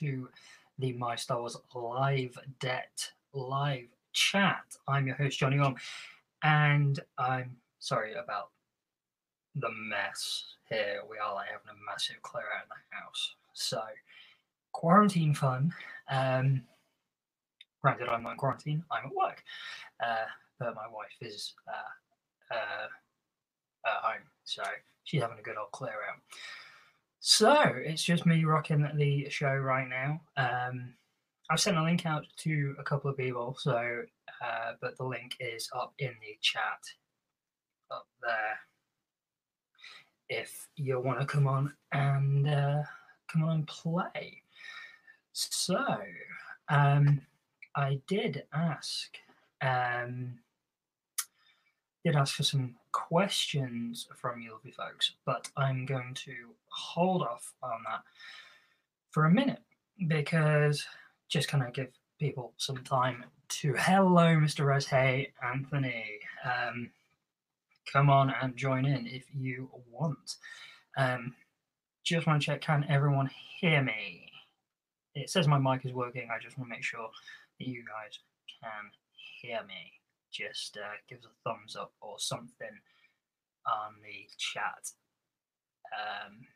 to the My Star Wars Live Debt live chat. I'm your host, Johnny Om, and I'm sorry about the mess here. We are like having a massive clear out in the house. So, quarantine fun. Um, granted, I'm not in quarantine, I'm at work, uh, but my wife is uh, uh, at home, so she's having a good old clear out. So it's just me rocking the show right now. Um, I've sent a link out to a couple of people, so uh, but the link is up in the chat up there. If you want to come on and uh, come on and play. So um, I did ask um, did ask for some questions from you lovely folks, but I'm going to hold off on that for a minute because just kind of give people some time to hello mr rose. Hey anthony. Um, come on and join in if you want. Um, just want to check can everyone hear me? It says my mic is working. I just want to make sure that you guys can hear me just uh, give us a thumbs up or something on the chat. Um,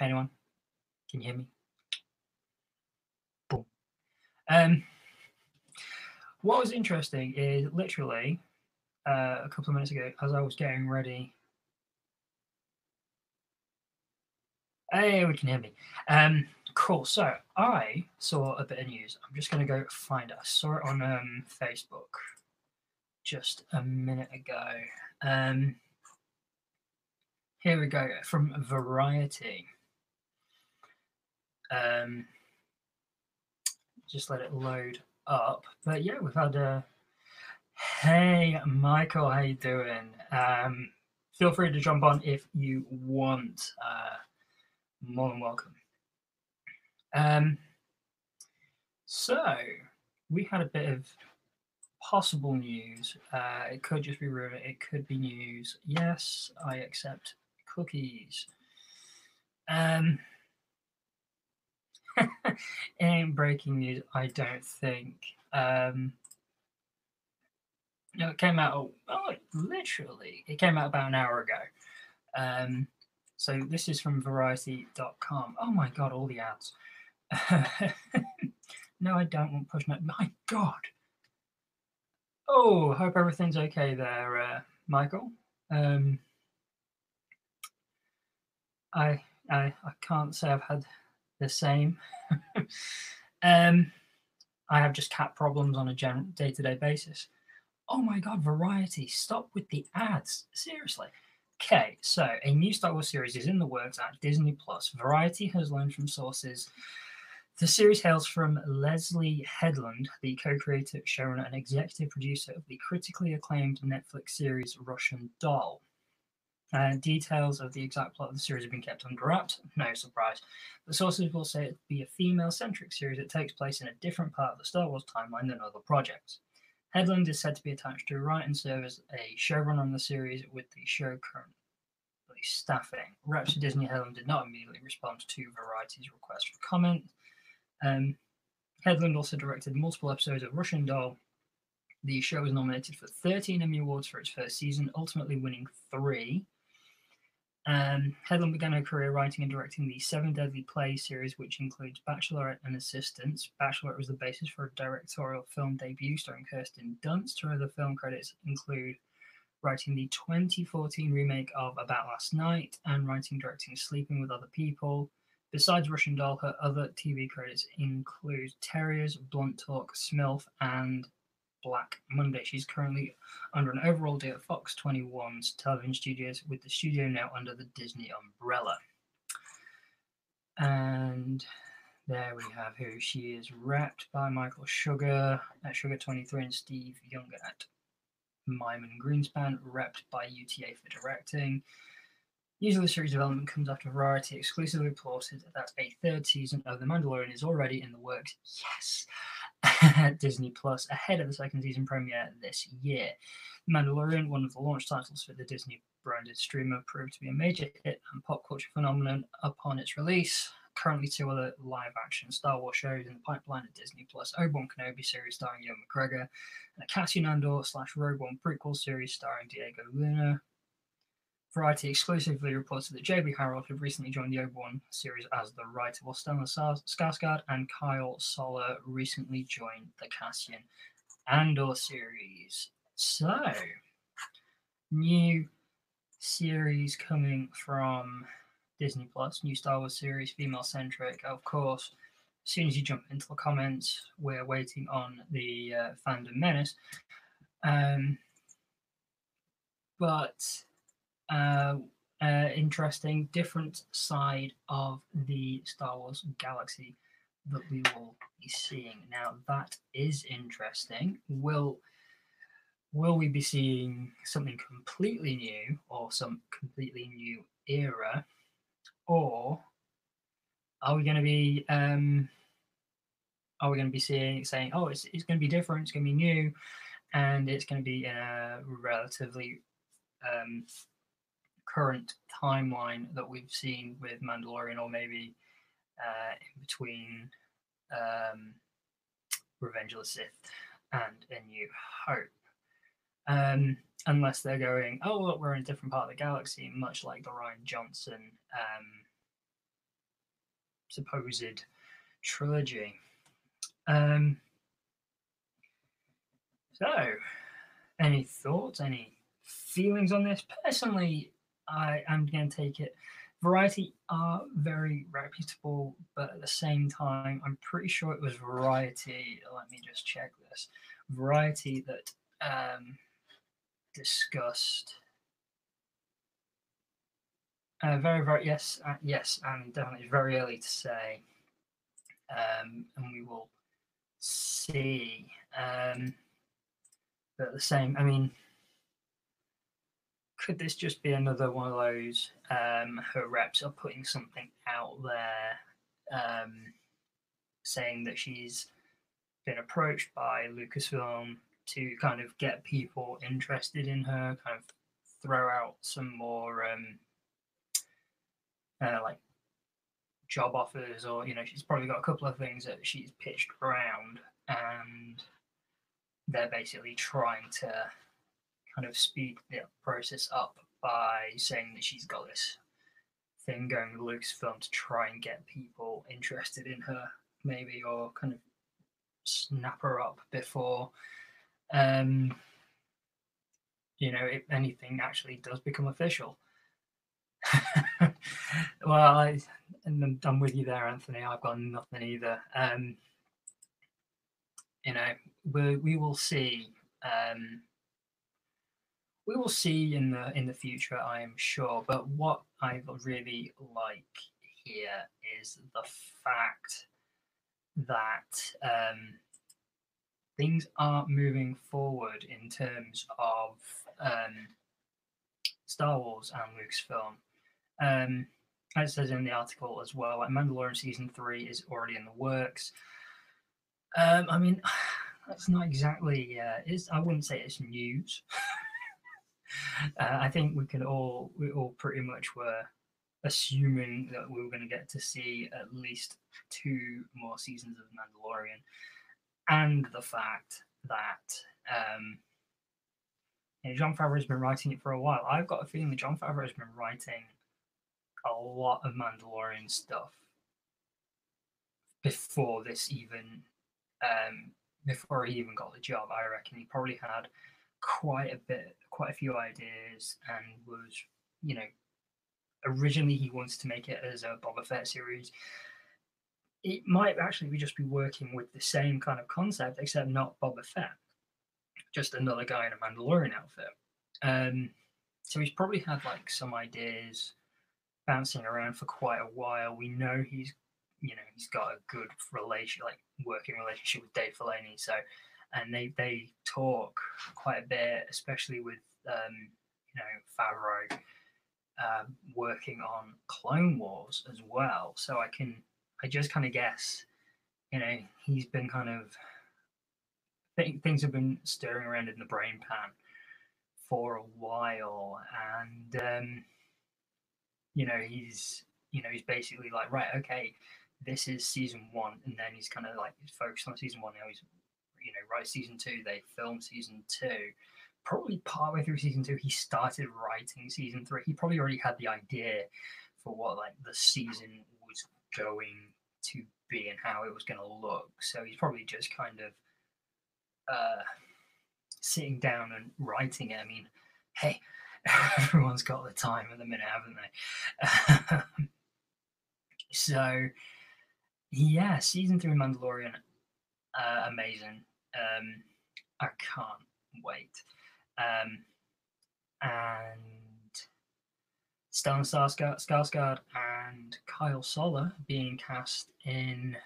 anyone? Can you hear me? Boom. Um, what was interesting is literally uh, a couple of minutes ago, as I was getting ready. Hey, we can hear me. Um, Cool. So I saw a bit of news. I'm just going to go find it. I saw it on um, Facebook just a minute ago. Um, here we go from Variety. Um, just let it load up. But yeah, we've had a. Hey, Michael, how you doing? Um, feel free to jump on if you want. Uh, more than welcome. Um, so we had a bit of possible news. Uh, it could just be rumor. It could be news. Yes, I accept cookies. Um, ain't breaking news. I don't think. Um, no, it came out. Oh, literally, it came out about an hour ago. Um, so this is from Variety.com. Oh my god, all the ads. no, I don't want push note. My God. Oh, hope everything's okay there, uh, Michael. Um, I, I I can't say I've had the same. um, I have just cat problems on a day-to-day basis. Oh my god, variety! Stop with the ads. Seriously. Okay, so a new Star Wars series is in the works at Disney Plus. Variety has learned from sources the series hails from Leslie Headland, the co creator, showrunner, and executive producer of the critically acclaimed Netflix series Russian Doll. Uh, details of the exact plot of the series have been kept under wraps, no surprise. The sources will say it to be a female centric series that takes place in a different part of the Star Wars timeline than other projects. Headland is said to be attached to write and serve as a showrunner on the series, with the show currently staffing. Reps Disney Headland did not immediately respond to Variety's request for comment. Um, Headland also directed multiple episodes of Russian Doll. The show was nominated for 13 Emmy Awards for its first season, ultimately winning three. Um, Headland began her career writing and directing the Seven Deadly Plays series, which includes Bachelorette and Assistants. Bachelorette was the basis for a directorial film debut starring Kirsten Dunst. Her other film credits include writing the 2014 remake of About Last Night and writing directing Sleeping with Other People. Besides Russian Doll, her other TV credits include Terriers, Blunt Talk, Smilf, and Black Monday. She's currently under an overall deal at Fox 21's television studios, with the studio now under the Disney umbrella. And there we have who she is wrapped by Michael Sugar at Sugar 23 and Steve Younger at Myman Greenspan, repped by UTA for directing. Usually, series development comes after Variety exclusively reported that a third season of The Mandalorian is already in the works. Yes! At Disney Plus ahead of the second season premiere this year. The Mandalorian, one of the launch titles for the Disney branded streamer, proved to be a major hit and pop culture phenomenon upon its release. Currently, two other live action Star Wars shows in the pipeline at Disney Plus Obi Wan Kenobi series starring Ewan McGregor, and a Cassian Andor slash Rogue One prequel series starring Diego Luna. Variety exclusively reported that Joby Harold had recently joined the Obi-Wan series as the writer, while Stellan Skarsgård and Kyle Soller recently joined the Cassian Andor series. So, new series coming from Disney Plus, new Star Wars series, female centric. Of course, as soon as you jump into the comments, we're waiting on the uh, fandom menace. Um, but uh, uh, interesting, different side of the Star Wars galaxy that we will be seeing. Now that is interesting. Will will we be seeing something completely new or some completely new era, or are we going to be um, are we going to be seeing saying, oh, it's it's going to be different, it's going to be new, and it's going to be in a relatively um, current timeline that we've seen with Mandalorian, or maybe uh, in between um, Revenge of the Sith and A New Hope. Um, unless they're going, oh, look, we're in a different part of the galaxy, much like the Rian Johnson um, supposed trilogy. Um, so, any thoughts, any feelings on this? Personally, I am going to take it. Variety are very reputable, but at the same time, I'm pretty sure it was Variety. Let me just check this. Variety that um, discussed. Uh, very, very yes, uh, yes, and definitely very early to say, um, and we will see. Um, but at the same, I mean, could this just be another one of those um, her reps are putting something out there um, saying that she's been approached by Lucasfilm to kind of get people interested in her, kind of throw out some more um, uh, like job offers, or you know, she's probably got a couple of things that she's pitched around, and they're basically trying to kind of speed the process up by saying that she's got this thing going with Lucasfilm to try and get people interested in her, maybe, or kind of snap her up before, um, you know, if anything actually does become official. well, I, and I'm with you there, Anthony. I've got nothing either. Um, you know, we we will see. Um, we will see in the in the future, I am sure. But what I really like here is the fact that um, things are moving forward in terms of um, Star Wars and Lucasfilm. Um, as it says in the article as well, like Mandalorian season three is already in the works. Um, I mean, that's not exactly. Uh, I wouldn't say it's news. uh, I think we can all we all pretty much were assuming that we were going to get to see at least two more seasons of Mandalorian, and the fact that um, you know, Jon Favreau has been writing it for a while. I've got a feeling that John Favreau has been writing a lot of Mandalorian stuff before this even um, before he even got the job. I reckon he probably had quite a bit, quite a few ideas, and was, you know, originally he wanted to make it as a Boba Fett series. It might actually be just be working with the same kind of concept, except not Boba Fett, just another guy in a Mandalorian outfit. Um, so he's probably had like some ideas bouncing around for quite a while. We know he's, you know, he's got a good relation, like working relationship with Dave Filoni. So and they they talk quite a bit, especially with um, you know Favreau uh, working on Clone Wars as well. So I can I just kind of guess, you know, he's been kind of th- things have been stirring around in the brain pan for a while, and um, you know he's you know he's basically like right, okay, this is season one, and then he's kind of like focused on season one. Now he's you know right season two. They film season two. Probably partway through season two, he started writing season three. He probably already had the idea for what like the season was going to be and how it was going to look. So he's probably just kind of uh, sitting down and writing it. I mean, hey, everyone's got the time at the minute, haven't they? so, yeah, season three Mandalorian, uh, amazing. Um, I can't wait. Um, and Stellan Skarsgård and Kyle Soller being cast in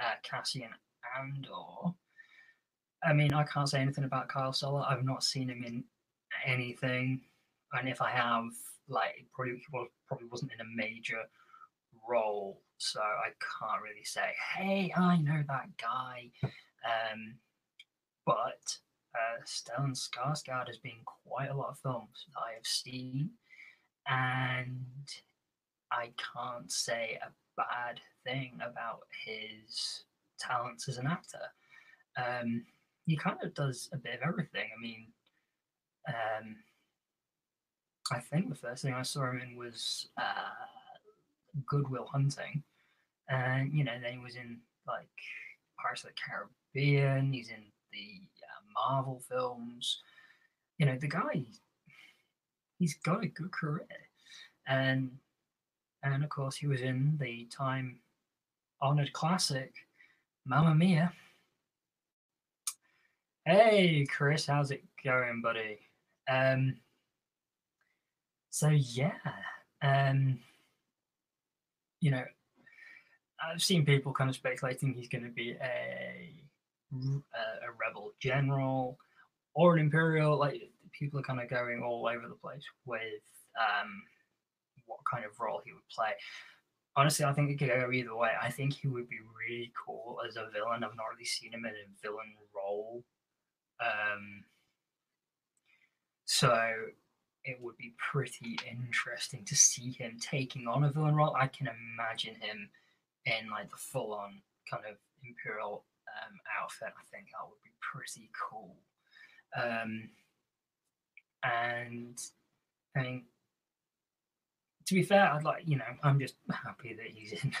uh, Cassian Andor. I mean, I can't say anything about Kyle Soller. I've not seen him in anything, and if I have, like, it probably well, probably wasn't in a major role, so I can't really say, "Hey, I know that guy." Um, but uh, Stellan Skarsgård has been quite a lot of films that I have seen, and I can't say a bad thing about his talents as an actor. Um, he kind of does a bit of everything. I mean, um, I think the first thing I saw him in was uh, Good Will Hunting, and you know, then he was in like Pirates of the Caribbean. He's in the uh, Marvel films. You know, the guy, he's got a good career, and and of course he was in the time honored classic, Mamma Mia. Hey, Chris, how's it going, buddy? Um, so yeah, um, you know, I've seen people kind of speculating he's going to be a a rebel general or an imperial. Like people are kind of going all over the place with um, what kind of role he would play. Honestly, I think it could go either way. I think he would be really cool as a villain. I've not really seen him in a villain role um, so it would be pretty interesting to see him taking on a villain role. I can imagine him in like the full on kind of imperial um, outfit. I think that would be pretty cool. Um, and I mean, to be fair, I'd like you know I'm just happy that he's in.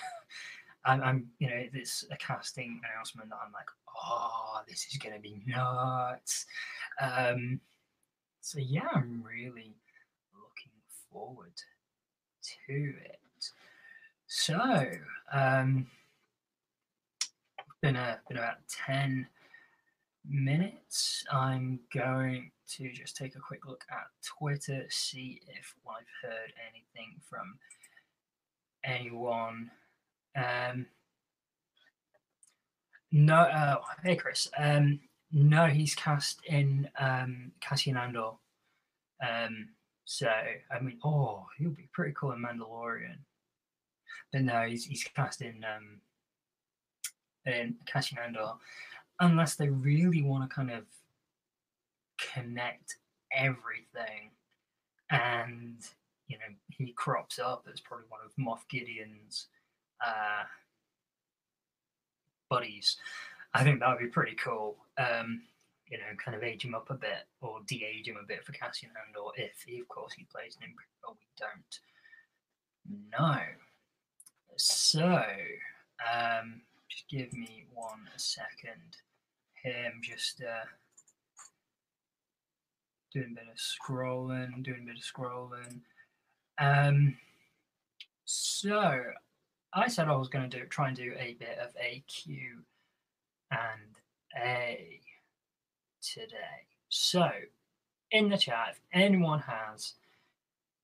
I'm, I'm, you know, it's a casting announcement that I'm like, oh, this is going to be nuts. Um, so yeah, I'm really looking forward to it. So, um, been a been about ten minutes. I'm going to just take a quick look at Twitter, see if I've heard anything from anyone um, no, uh, hey Chris. Um, no, he's cast in um, Cassian Andor. Um, so I mean, oh, he'll be pretty cool in Mandalorian. But no, he's he's cast in um, in Cassian Andor, unless they really want to kind of connect everything, and you know, he crops up as probably one of Moff Gideon's uh, buddies. I think that would be pretty cool. Um, you know, kind of age him up a bit or de-age him a bit for Cassian Andor if, he, of course, he plays an Imperial. We don't know. So, um, just give me one second. Here I'm just uh, doing a bit of scrolling, doing a bit of scrolling. Um, so I said I was going to do try and do a bit of a Q and A today. So, in the chat, if anyone has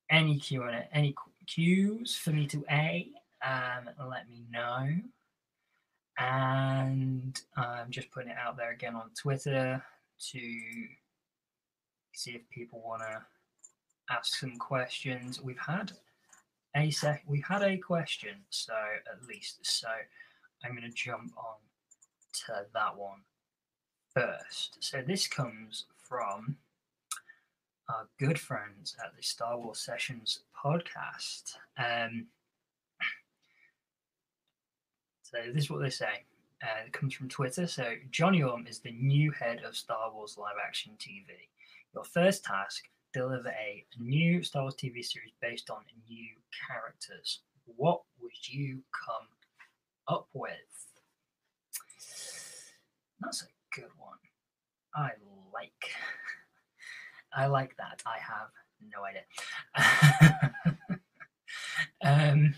any Q and any Qs for me to A, um, let me know. And I'm just putting it out there again on Twitter to see if people want to ask some questions. We've had a sec. We had a question, so at least so I'm going to jump on to that one first. So this comes from our good friends at the Star Wars Sessions podcast. Um, so this is what they say. Uh, it comes from Twitter. So Jon Yorm is the new head of Star Wars live action TV. Your first task: deliver a new Star Wars TV series based on new characters. What would you come up with? That's a good one. I like. I like that. I have no idea. um,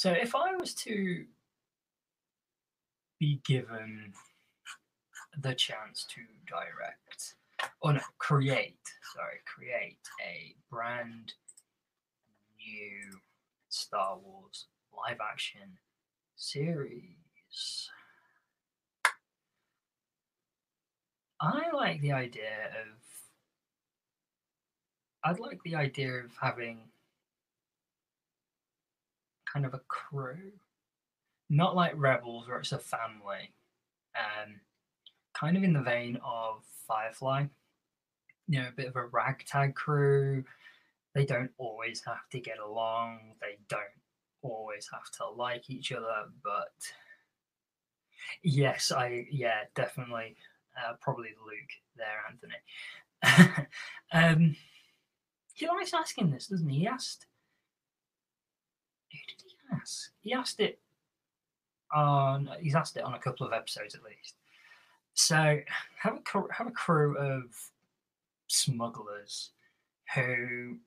so if I was to be given the chance to direct, or no, create, sorry, create a brand new Star Wars live action series. I like the idea of. I'd like the idea of having kind of a crew, not like Rebels where it's a family, um, kind of in the vein of Firefly. You know, a bit of a ragtag crew. They don't always have to get along. They don't always have to like each other, but yes, I yeah definitely uh, probably Luke there, Anthony. um, he likes asking this, doesn't he? He asked. Ask? He asked it on. He's asked it on a couple of episodes at least. So have a have a crew of smugglers who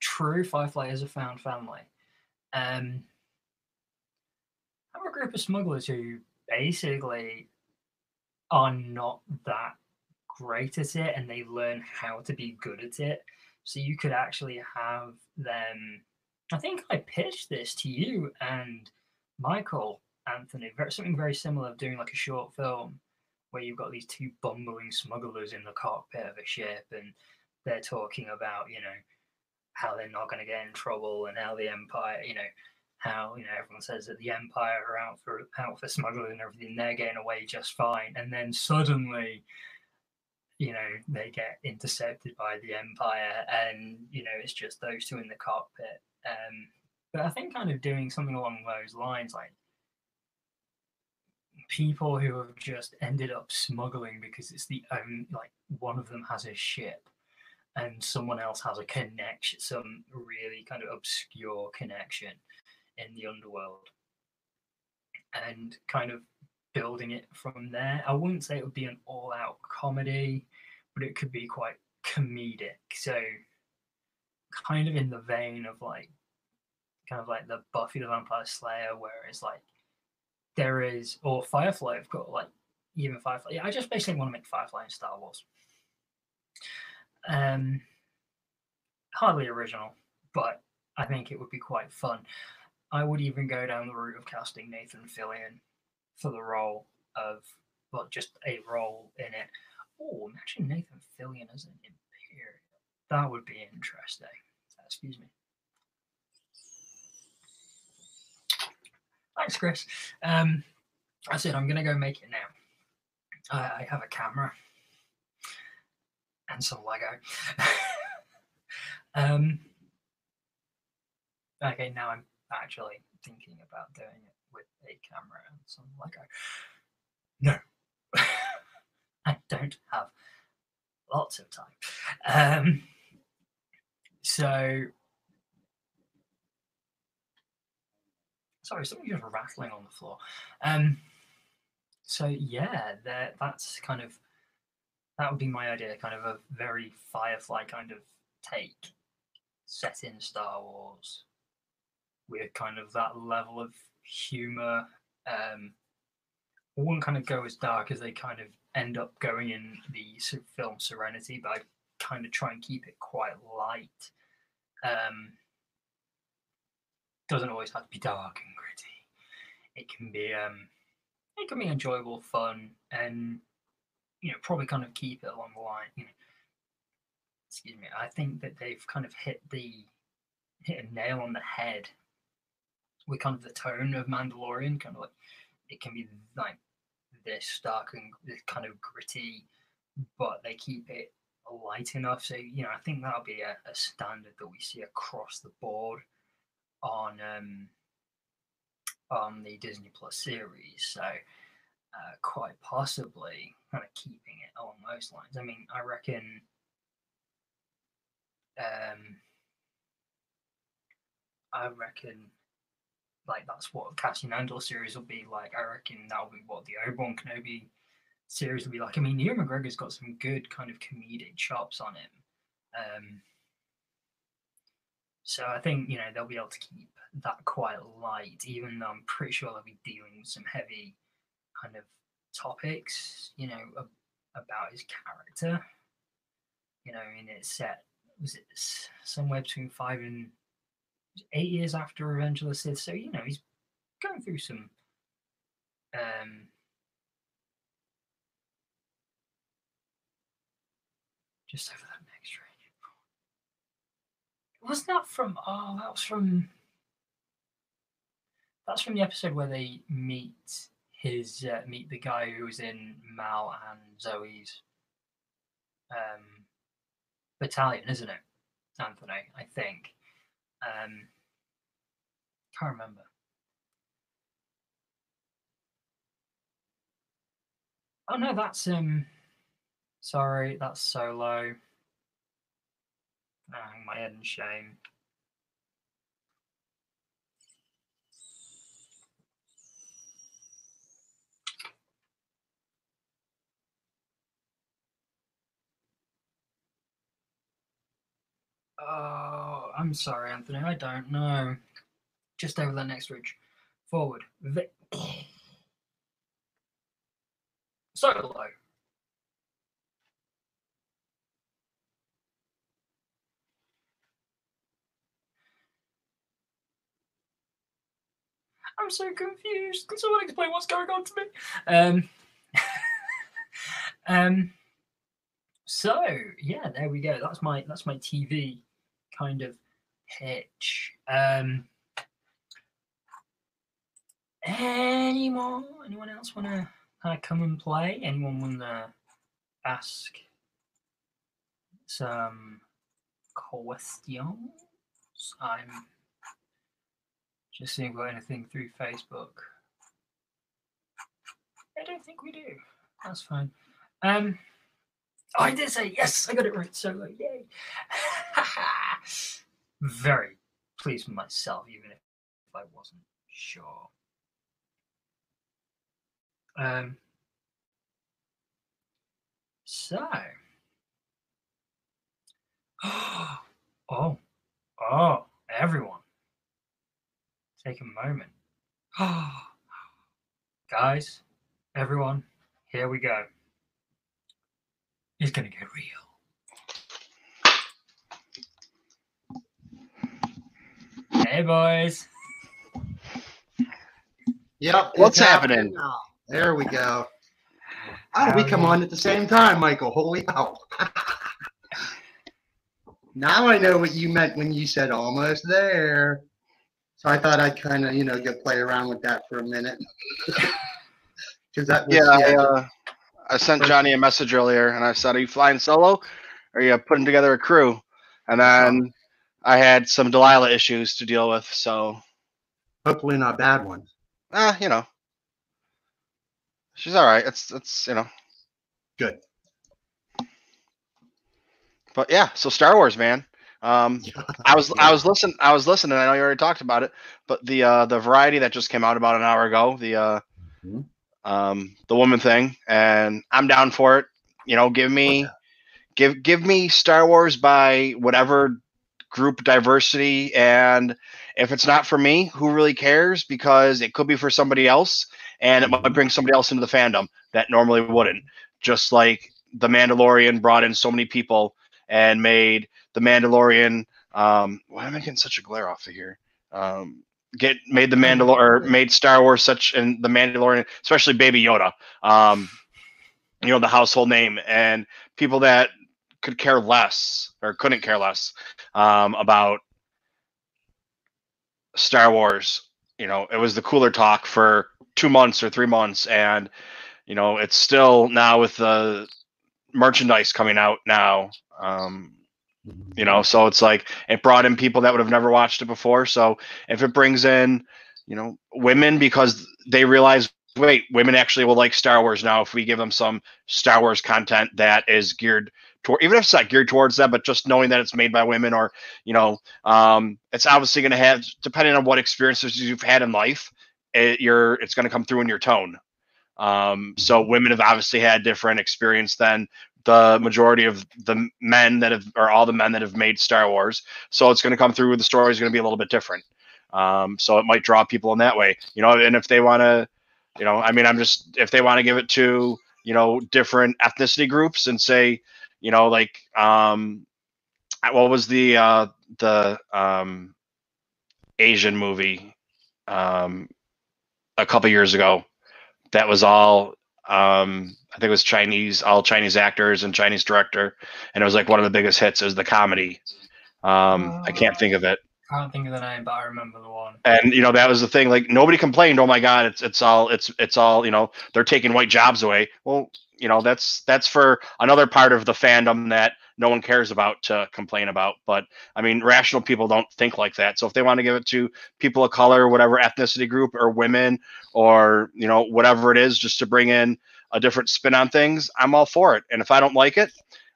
true Firefly is a found family. Um, have a group of smugglers who basically are not that great at it and they learn how to be good at it. So you could actually have them. I think I pitched this to you and Michael Anthony, something very similar of doing like a short film where you've got these two bumbling smugglers in the cockpit of a ship and they're talking about, you know, how they're not going to get in trouble and how the Empire, you know, how you know everyone says that the Empire are out for out for smuggling and everything, they're getting away just fine, and then suddenly, you know, they get intercepted by the Empire, and you know it's just those two in the cockpit. Um, but I think kind of doing something along those lines, like people who have just ended up smuggling because it's the only like one of them has a ship and someone else has a connection some really kind of obscure connection in the underworld and kind of building it from there. I wouldn't say it would be an all out comedy, but it could be quite comedic. So, kind of in the vein of like, kind of like the Buffy the Vampire Slayer, where it's like there is, or Firefly, I've got like even Firefly. Yeah, I just basically want to make Firefly in Star Wars. Um, hardly original, but I think it would be quite fun. I would even go down the route of casting Nathan Fillion for the role of, well, just a role in it. Oh, imagine Nathan Fillion as an Imperial. That would be interesting. Excuse me. Thanks, Chris. Um, I said I'm going to go make it now. I, I have a camera and some Lego. um, okay, now I'm actually thinking about doing it with a camera and some Lego. No, I don't have lots of time. Um, so, sorry, something just rattling on the floor. Um, so yeah, that that's kind of that would be my idea, kind of a very Firefly kind of take set in Star Wars with kind of that level of humor. Um, wouldn't kind of go as dark as they kind of end up going in the film Serenity, but I kind of try and keep it quite light. Um, doesn't always have to be dark and gritty. It can be um, it can be enjoyable, fun, and you know probably kind of keep it along the line. You know, excuse me. I think that they've kind of hit the hit a nail on the head with kind of the tone of Mandalorian, kind of like it can be like this dark and this kind of gritty, but they keep it light enough. So you know, I think that'll be a, a standard that we see across the board on um, on the Disney Plus series. So uh, quite possibly kind of keeping it along those lines. I mean, I reckon. Um, I reckon like that's what Cassian Andor series will be like. I reckon that'll be what the Obi Wan Kenobi series will be like. I mean, Ewan McGregor's got some good kind of comedic chops on him. Um, so I think you know they'll be able to keep that quite light, even though I'm pretty sure they'll be dealing with some heavy kind of topics, you know, about his character. You know, in it's set was it somewhere between five and eight years after Revenge of the Sith, so you know he's going through some um, just over that next range. Was that from? Oh, that was from. That's from the episode where they meet his uh, meet the guy who was in Mal and Zoe's um, battalion, isn't it, Anthony? I think. Um, can't remember. Oh no, that's um. Sorry, that's solo. Ah, my head in shame. Oh, I'm sorry, Anthony. I don't know. Just over that next ridge. Forward. Vi- Solo. I'm so confused. Can someone explain what's going on to me? Um, um, so yeah, there we go. That's my that's my TV kind of pitch. Um, any more? Anyone else want to kind of come and play? Anyone want to ask some questions? I'm just seeing if we got anything through Facebook. I don't think we do. That's fine. Um, oh, I did say yes. I got it right. So uh, yay! Very pleased with myself, even if I wasn't sure. Um. So. Oh, oh, everyone take a moment. Oh, Guys, everyone, here we go. It's going to get real. Hey, boys. Yep. What's it's happening? now. There we go. How did we come on at the same time, Michael? Holy cow. now I know what you meant when you said almost there. So I thought I'd kind of, you know, get play around with that for a minute. Because that was, Yeah, I, uh, I sent Johnny a message earlier, and I said, "Are you flying solo, or are you putting together a crew?" And then I had some Delilah issues to deal with, so hopefully not bad ones. ah, you know, she's all right. It's it's you know, Good. but yeah. So Star Wars, man. Um, I was I was listening I was listening. I know you already talked about it, but the uh, the variety that just came out about an hour ago, the uh, Mhm. Um, the woman thing, and I'm down for it. You know, give me Yeah. give give me Star Wars by whatever group diversity, and if it's not for me, who really cares? Because it could be for somebody else, and it might bring somebody else into the fandom that normally wouldn't. Just like the Mandalorian brought in so many people and made the Mandalorian. Um, why am I getting such a glare off of here? Um, get made the Mandalor or made Star Wars such and the Mandalorian, especially Baby Yoda. Um, you know the household name and people that could care less or couldn't care less um, about Star Wars you know, it was the cooler talk for two months or three months, and you know, it's still now with the merchandise coming out now. Um, you know, so it's like it brought in people that would have never watched it before. So if it brings in, you know, women because they realize, wait, women actually will like Star Wars now if we give them some Star Wars content that is geared toward, even if it's not geared towards them, but just knowing that it's made by women or, you know, um, it's obviously going to have, depending on what experiences you've had in life, it, you're, it's going to come through in your tone. Um, so women have obviously had different experience than the majority of the men that have, or all the men that have made Star Wars. So it's going to come through. The story is going to be a little bit different. Um, so it might draw people in that way, you know. And if they want to, you know, I mean, I'm just if they want to give it to you know different ethnicity groups and say, you know, like um, what was the uh, the um, Asian movie um, a couple years ago that was all um, I think it was Chinese, all Chinese actors and Chinese director, and it was like one of the biggest hits. Is the comedy. Um, I can't think of it. I can't think of the name, but I remember the one. And you know that was the thing. Like nobody complained. Oh my God, it's it's all it's it's all you know. They're taking white jobs away. Well, you know that's that's for another part of the fandom that no one cares about to complain about. But I mean, rational people don't think like that. So if they want to give it to people of color, whatever ethnicity group, or women, or you know whatever it is, just to bring in a different spin on things, I'm all for it. And if I don't like it,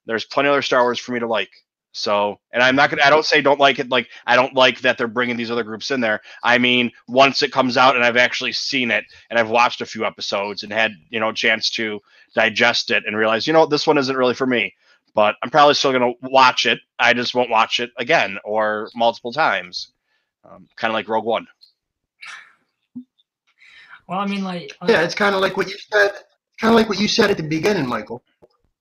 there's plenty of other Star Wars for me to like. So, and I'm not gonna. I don't say don't like it. Like I don't like that they're bringing these other groups in there. I mean, once it comes out and I've actually seen it and I've watched a few episodes and had you know a chance to digest it and realize you know this one isn't really for me. But I'm probably still gonna watch it. I just won't watch it again or multiple times. Um, kind of like Rogue One. Well, I mean, like Yeah, it's kind of like what you said. Kind of like what you said at the beginning, Michael.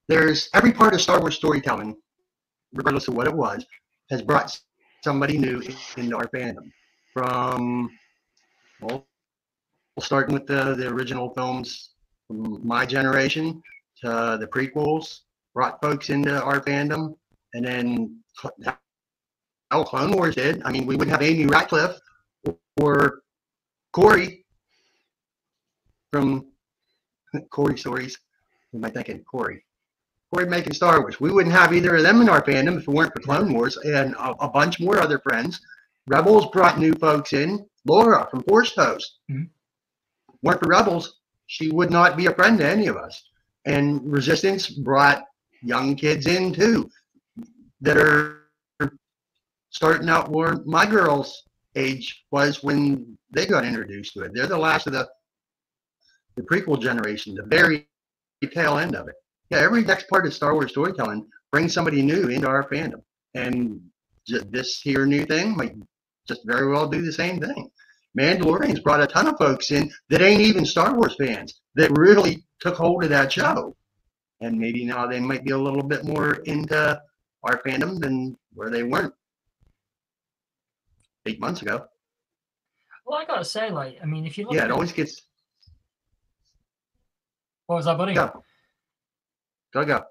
There's every part of Star Wars storytelling, regardless of what it was, has brought somebody new into our fandom. From well, starting with the the original films from my generation to the prequels, brought folks into our fandom, and then oh, Clone Wars did. I mean, we wouldn't have Amy Ratcliffe or Corey from Corey stories. Who am I thinking? Corey. Corey making Star Wars. We wouldn't have either of them in our fandom if it weren't for Clone Wars and a, a bunch more other friends. Rebels brought new folks in. Laura from Force Toast. Mhm. Weren't for Rebels, she would not be a friend to any of us. And Resistance brought young kids in too that are starting out where my girls' age was when they got introduced to it. They're the last of the the prequel generation, the very tail end of it. Yeah, every next part of Star Wars storytelling brings somebody new into our fandom, and this here new thing might just very well do the same thing. Mandalorian's brought a ton of folks in that ain't even Star Wars fans that really took hold of that show, and maybe now they might be a little bit more into our fandom than where they weren't eight months ago. well, I gotta say, like, I mean, if you look, Yeah, at it always gets what was that, buddy? go, go, go.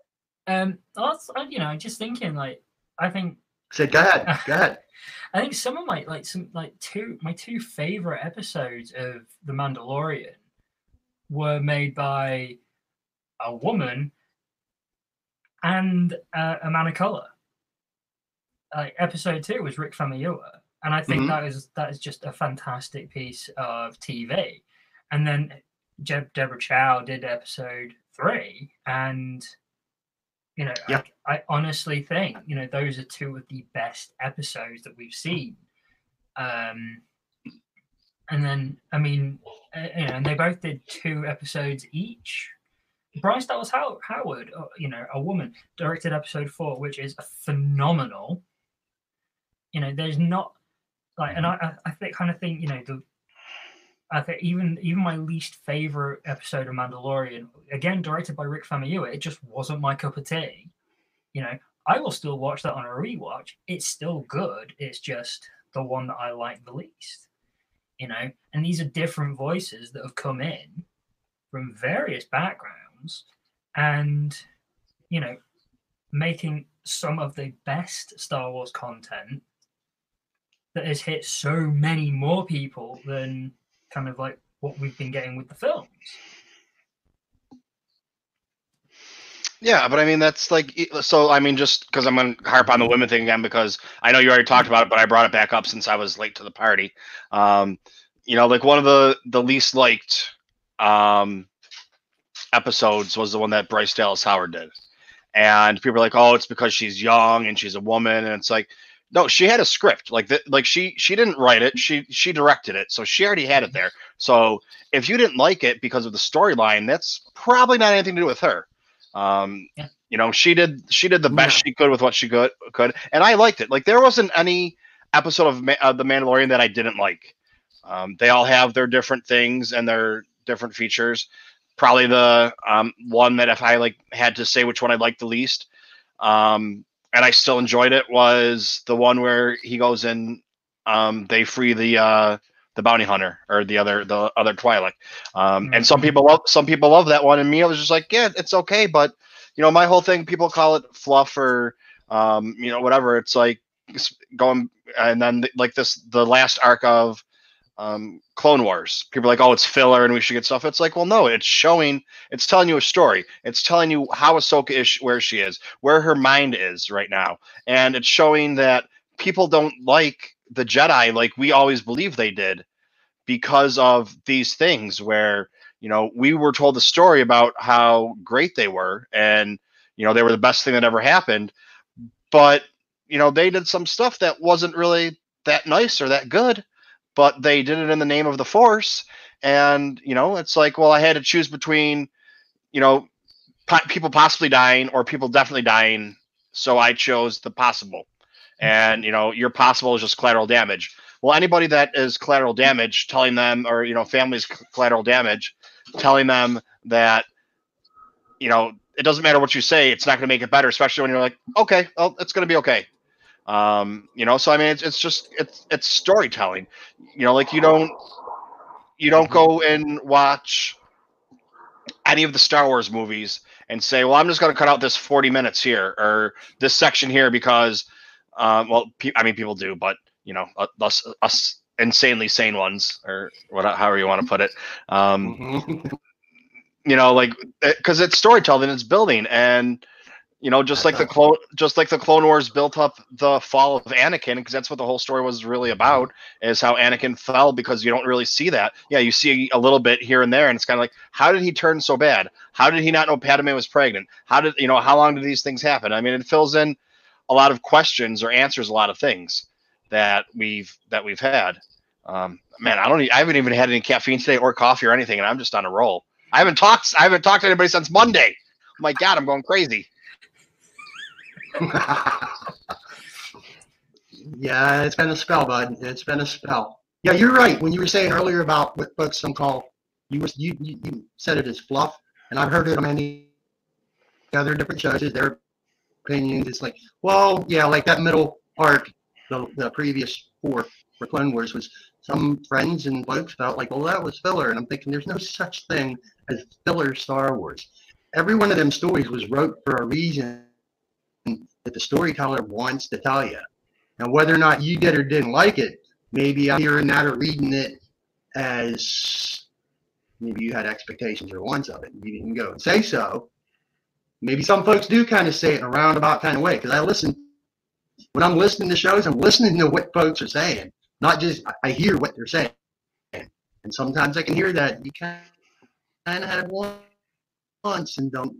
Um, that's you know, just thinking, like, I think Said, go ahead, go ahead. I think some of my like some like two my two favorite episodes of The Mandalorian were made by a woman and uh, a man of color. Like episode two was Rick Famuyiwa, and I think Mhm. that is that is just a fantastic piece of TV. And then Jeb, Deborah Chow did episode three, and you know, Yeah. I, I honestly think you know those are two of the best episodes that we've seen. Um, and then I mean, uh, you know, and they both did two episodes each. Bryce Dallas How- Howard, uh, you know, a woman, directed episode four, which is phenomenal. You know, there's not like, and I, I, I think kind of think, you know, the, I think even even my least favorite episode of Mandalorian, again directed by Rick Famuyiwa, it just wasn't my cup of tea. You know, I will still watch that on a rewatch. It's still good. It's just the one that I like the least. You know, and these are different voices that have come in from various backgrounds and you know making some of the best Star Wars content that has hit so many more people than kind of like what we've been getting with the films. Yeah, but I mean that's like so. I mean, just because I'm gonna harp on the women thing again because I know you already talked about it, but I brought it back up since I was late to the party. Um, you know, like one of the the least liked um episodes was the one that Bryce Dallas Howard did, and people are like, "Oh, it's because she's young and she's a woman," and it's like, no, she had a script. Like that, like she she didn't write it. She she directed it, so she already had it there. So if you didn't like it because of the storyline, that's probably not anything to do with her. Um, Yeah. you know, she did she did the best No. she could with what she could could, and I liked it. Like there wasn't any episode of, Ma- of the Mandalorian that I didn't like. Um, they all have their different things and their different features. Probably the um, one that if I like had to say which one I liked the least, um, and I still enjoyed it was the one where he goes in. Um, they free the uh, the bounty hunter or the other the other Twi'lek. Um, and some Mhm. people love some people love that one, and me I was just like, yeah, it's okay, but you know, my whole thing people call it fluff or um, you know whatever. It's like going and then like this the last arc of um, Clone Wars. People are like, oh, it's filler and we should get stuff. It's like, well, no, it's showing, it's telling you a story. It's telling you how Ahsoka is, where she is, where her mind is right now, and it's showing that people don't like the Jedi like we always believe they did because of these things where you know we were told the story about how great they were and you know they were the best thing that ever happened but you know they did some stuff that wasn't really that nice or that good but they did it in the name of the force. And you know it's like well i had to choose between you know po- people possibly dying or people definitely dying. So i chose the possible. And you know your possible is just collateral damage. Well anybody that is collateral damage telling them or you know families collateral damage telling them that you know it doesn't matter what you say it's not going to make it better especially when you're like okay well it's going to be okay um you know so i mean it's, it's just it's it's storytelling you know like you don't you don't go and watch any of the star wars movies and say well i'm just going to cut out this 40 minutes here or this section here because um well pe- i mean people do but you know uh, us us insanely sane ones or what however you want to put it um Mhm. you know like because it's storytelling it's building and you know just like the clone just like the clone wars built up the fall of anakin because that's what the whole story was really about is how anakin fell because you don't really see that yeah you see a little bit here and there and it's kind of like how did he turn so bad how did he not know padme was pregnant how did you know how long did these things happen i mean it fills in a lot of questions or answers a lot of things that we've that we've had um man i don't. I haven't even had any caffeine today or coffee or anything and i'm just on a roll I haven't talked. I haven't talked to anybody since Monday. Oh my God, I'm going crazy. yeah, it's been a spell, bud. It's been a spell. Yeah, you're right. When you were saying earlier about what books some call you was you, you, you said it as fluff, and I've heard it on many other different shows. is Their opinions. It's like, well, yeah, like that middle arc, the the previous four for Clone Wars was some friends and folks felt like, well, that was filler, and I'm thinking there's no such thing as filler Star Wars. Every one of them stories was wrote for a reason that the storyteller wants to tell you. Now, whether or not you did or didn't like it, maybe I'm hearing that or reading it as maybe you had expectations or wants of it. and You didn't go and say so. Maybe some folks do kind of say it in a roundabout kind of way because I listen when I'm listening to shows. I'm listening to what folks are saying, not just I- I hear what they're saying. And sometimes I can hear that you kind of had it once and don't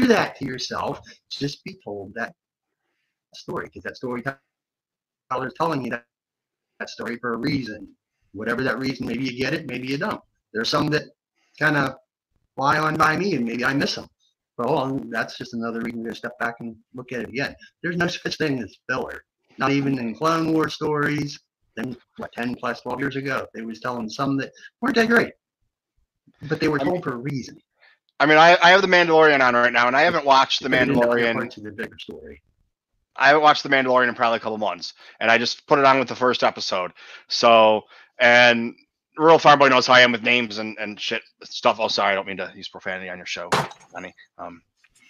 do that to yourself. Just be told that story because that storyteller is telling you that, that story for a reason. Whatever that reason, maybe you get it, maybe you don't. There's some that kind of fly on by me and maybe I miss them. Well, that's just another reason to step back and look at it again. There's no such thing as filler. Not even in Clone War stories. Then what, 10 plus 12 years ago, they was telling some that weren't that great, but they were told for a reason. I mean, I, I have the Mandalorian on right now, and I haven't watched the They didn't know other Mandalorian. Of the bigger story. I haven't watched the Mandalorian in probably a couple months, and I just put it on with the first episode. So, and Rural Farm Boy knows how I am with names and, and shit stuff. Oh, sorry, I don't mean to use profanity on your show, honey. Um,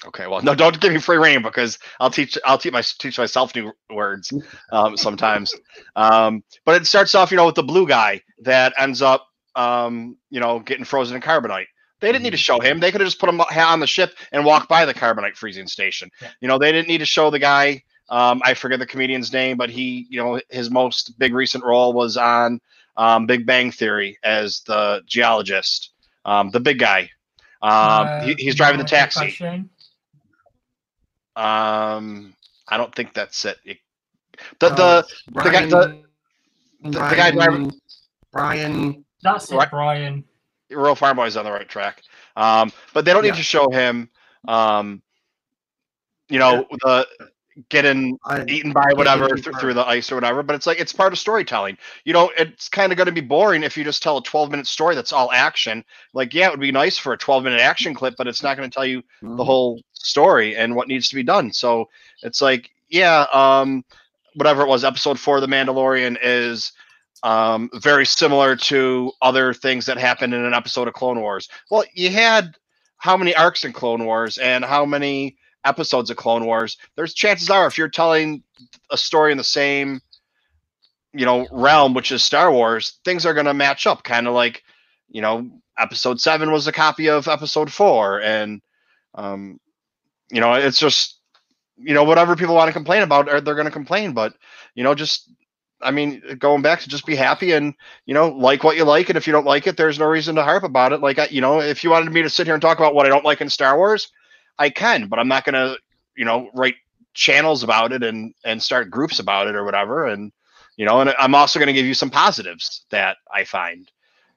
Okay, well, no, don't give me free reign because I'll teach I'll teach my teach myself new words um, sometimes. Um, but it starts off, you know, with the blue guy that ends up, um, you know, getting frozen in carbonite. They didn't need to show him. They could have just put him on the ship and walk by the carbonite freezing station. Yeah. You know, they didn't need to show the guy. Um, I forget the comedian's name, but he, you know, his most big recent role was on um, Big Bang Theory as the geologist, um, the big guy. Um, Uh, he, he's driving the taxi. Question. Um, I don't think that's it. It- the Uh, the the guy- Brian, the- the guy Brian, driving- Brian. That's it, Right. Brian. Rural Farm Boy's on the right track. Um, but they don't need to show him. Um, you know the getting I, eaten by whatever eaten through, the ice or whatever. But it's like it's part of storytelling. You know, it's kind of going to be boring if you just tell a 12 minute story that's all action. Like, yeah, it would be nice for a 12 minute action clip, but it's not going to tell you the Mhm. whole story and what needs to be done. So it's like, yeah, um, whatever it was, episode four of The Mandalorian is um, very similar to other things that happened in an episode of Clone Wars. Well, you had how many arcs in Clone Wars and how many episodes of Clone Wars? There's chances are if you're telling a story in the same, you know, realm, which is Star Wars, things are going to match up, kind of like, you know, episode seven was a copy of episode four, and um, you know, it's just, you know, whatever people want to complain about, they're going to complain. But you know, just, I mean, going back to just be happy and you know, like what you like, and if you don't like it, there's no reason to harp about it. Like, I, you know, if you wanted me to sit here and talk about what I don't like in Star Wars, I can, but I'm not to, you know, write channels about it and and start groups about it or whatever. And you know, and I'm also to give you some positives that I find.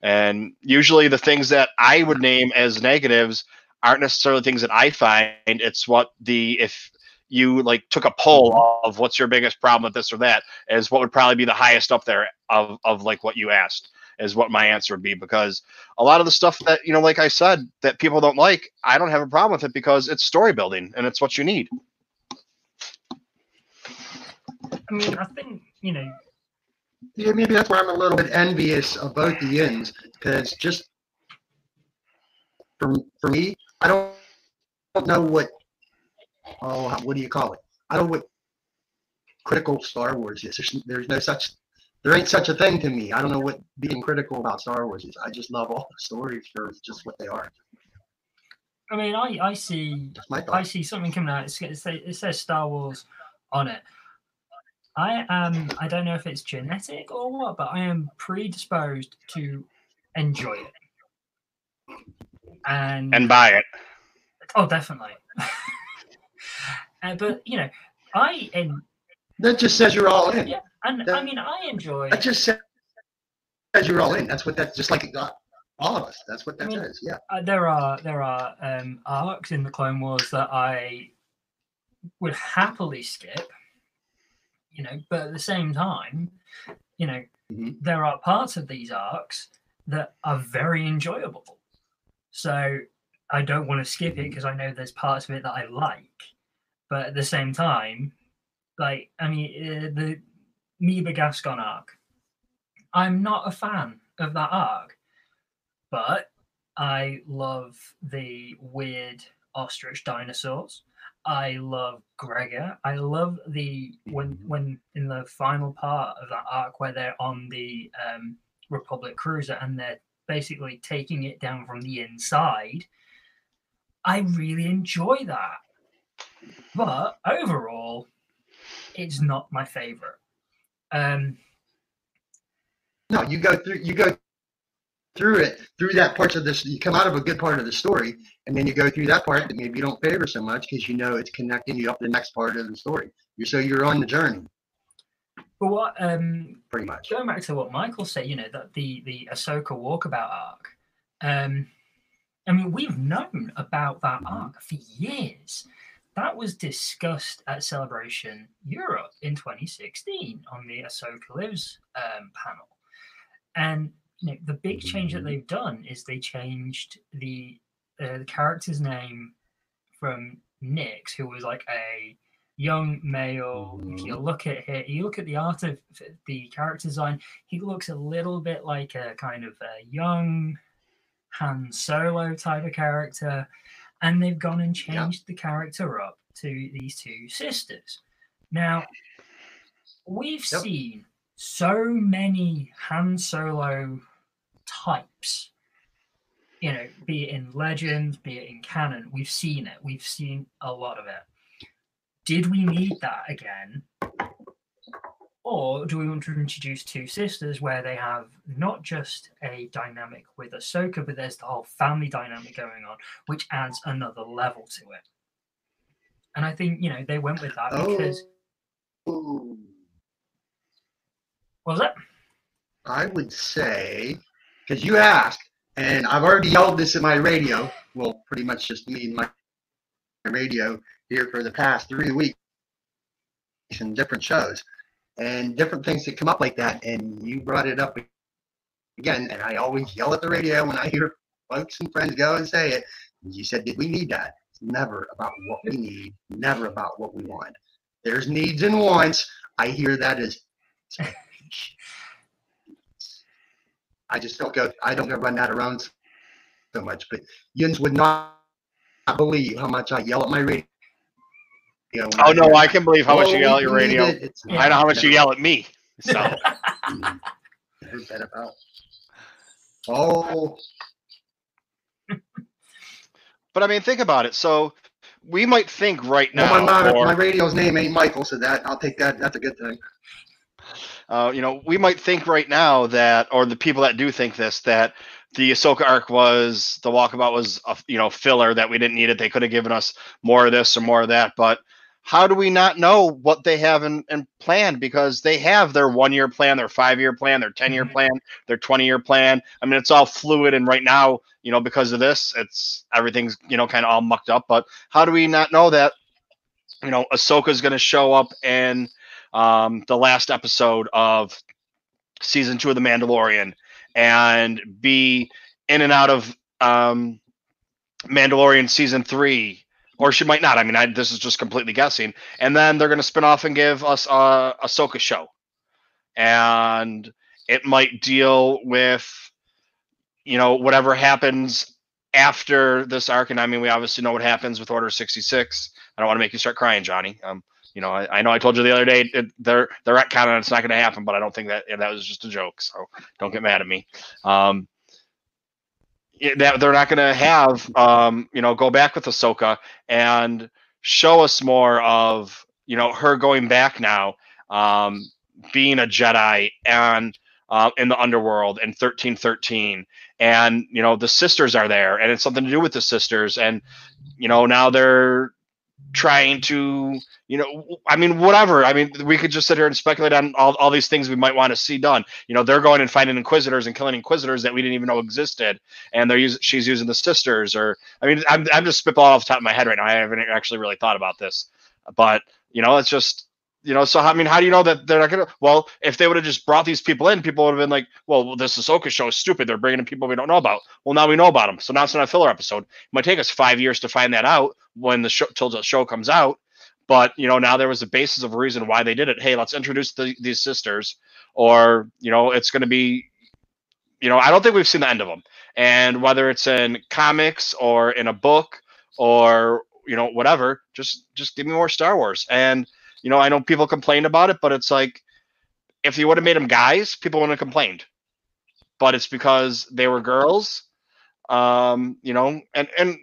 And usually the things that I would name as negatives aren't necessarily things that I find. It's what the if you like took a poll mm-hmm. of what's your biggest problem with this or that is what would probably be the highest up there of of like what you asked is what my answer would be because a lot of the stuff that you know like I said that people don't like I don't have a problem with it because it's story building and it's what you need. I mean, I think you know. Yeah, maybe that's why I'm a little bit envious of both the ends because just for for me, I don't, don't know what oh what do you call it? I don't know what critical Star Wars is. There's, there's no such there ain't such a thing to me. I don't know what being critical about Star Wars is. I just love all the stories for just what they are. I mean, I I see I see something coming out. It's, it, say, it says Star Wars on it. I am. I don't know if it's genetic or what, but I am predisposed to enjoy it. And, And buy it. oh, definitely. uh, but you know, I en- That just says you're all in. yeah, and I mean, I enjoy. That just says you're all in. That's what that's just like it got all of us. That's what that I mean, says. Yeah. uh, there are there are um, arcs in the Clone Wars that I would happily skip, you know, but at the same time, you know, Mhm. there are parts of these arcs that are very enjoyable. So I don't want to skip it because I know there's parts of it that I like, but at the same time, like I mean, uh, the Meebur Gascon arc, I'm not a fan of that arc, but I love the weird ostrich dinosaurs. I love Gregor. I love the when when in the final part of that arc where they're on the um, Republic cruiser and they're basically taking it down from the inside. I really enjoy that, but overall, it's not my favorite. Um, No, you go through you go through it through that parts of this. You come out of a good part of the story, and then you go through that part that maybe you don't favor so much because you know it's connecting you up to the next part of the story. You're so you're on the journey but what um, pretty much. going back to what Michael said, you know, that the the Ahsoka walkabout arc. Um, I mean, we've known about that arc for years. That was discussed at Celebration Europe in 2016 on the Ahsoka Lives um, panel, and you know, the big change that they've done is they changed the uh, the character's name from Nyx, who was like a young male. If you look at here, you look at the art of the character design, he looks a little bit like a kind of a young Han Solo type of character. And they've gone and Yeah. changed the character up to these two sisters. Now, we've Yep. seen so many Han Solo types, you know, be it in Legends, be it in canon. We've seen it. We've seen a lot of it. Did we need that again? Or do we want to introduce two sisters where they have not just a dynamic with Ahsoka, but there's the whole family dynamic going on, which adds another level to it. And I think, you know, they went with that because Oh, what was that? I would say, because you asked, and I've already yelled this in my radio. Well, pretty much just me and my radio here for the past three weeks in different shows and different things that come up like that. And you brought it up again, and I always yell at the radio when I hear folks and friends go and say it. And you said, "Did we need that?" It's never about what we need, never about what we want. There's needs and wants. I hear that as I just don't go. I don't go run that around so much. But Yins would not believe how much I yell at my radio. When Oh no, I can believe how much you yell at your radio. it. Yeah. I know how much you yell at me. So been about. Oh, but I mean think about it. So we might think right well, now my, mom, or- my radio's name ain't Michael, so that I'll take that. That's a good thing. Uh, you know, we might think right now that, or the people that do think this, that the Ahsoka arc was the walkabout was a you know filler that we didn't need it. They could have given us more of this or more of that. But how do we not know what they have in, in planned? Because they have their one year plan, their five year plan, their ten year Mhm. plan, their twenty year plan. I mean, it's all fluid, and right now, you know, because of this, it's everything's you know kind of all mucked up. But how do we not know that? You know, Ahsoka's going to show up in um, the last episode of season two of The Mandalorian and be in and out of um, Mandalorian season three, or she might not. I mean, I, this is just completely guessing. And then they're going to spin off and give us a Ahsoka show, and it might deal with you know whatever happens after this arc. And I mean, we obviously know what happens with Order sixty six. I don't want to make you start crying, Johnny. Um, you know, I, I know I told you the other day it, they're they're at kind of it's not going to happen, but I don't think that that was just a joke. So don't get mad at me. Um, that they're not going to have um, you know go back with Ahsoka and show us more of you know her going back now, um, being a Jedi and uh, in the underworld and thirteen thirteen, and you know the sisters are there, and it's something to do with the sisters, and you know now they're trying to you know i mean whatever. I mean we could just sit here and speculate on all, all these things we might want to see done. You know they're going and finding inquisitors and killing inquisitors that we didn't even know existed and they're using she's using the sisters or i mean i'm, I'm just spitballing off the top of my head right now. I haven't actually really thought about this. But you know it's just you know so i mean how do you know that they're not gonna well if they would have just brought these people in people would have been like well this Ahsoka show is stupid. They're bringing in people we don't know about. Well now we know about them so now it's not a filler episode. It might take us five years to find that out when the show till the show comes out. But you know now there was a basis of reason why they did it. Hey let's introduce the, these sisters. Or you know it's going to be you know i don't think we've seen the end of them and whether it's in comics or in a book or you know whatever just just give me more star wars. And you know i know people complain about it but it's like if you would have made them guys people wouldn't have complained. But it's because they were girls um you know and and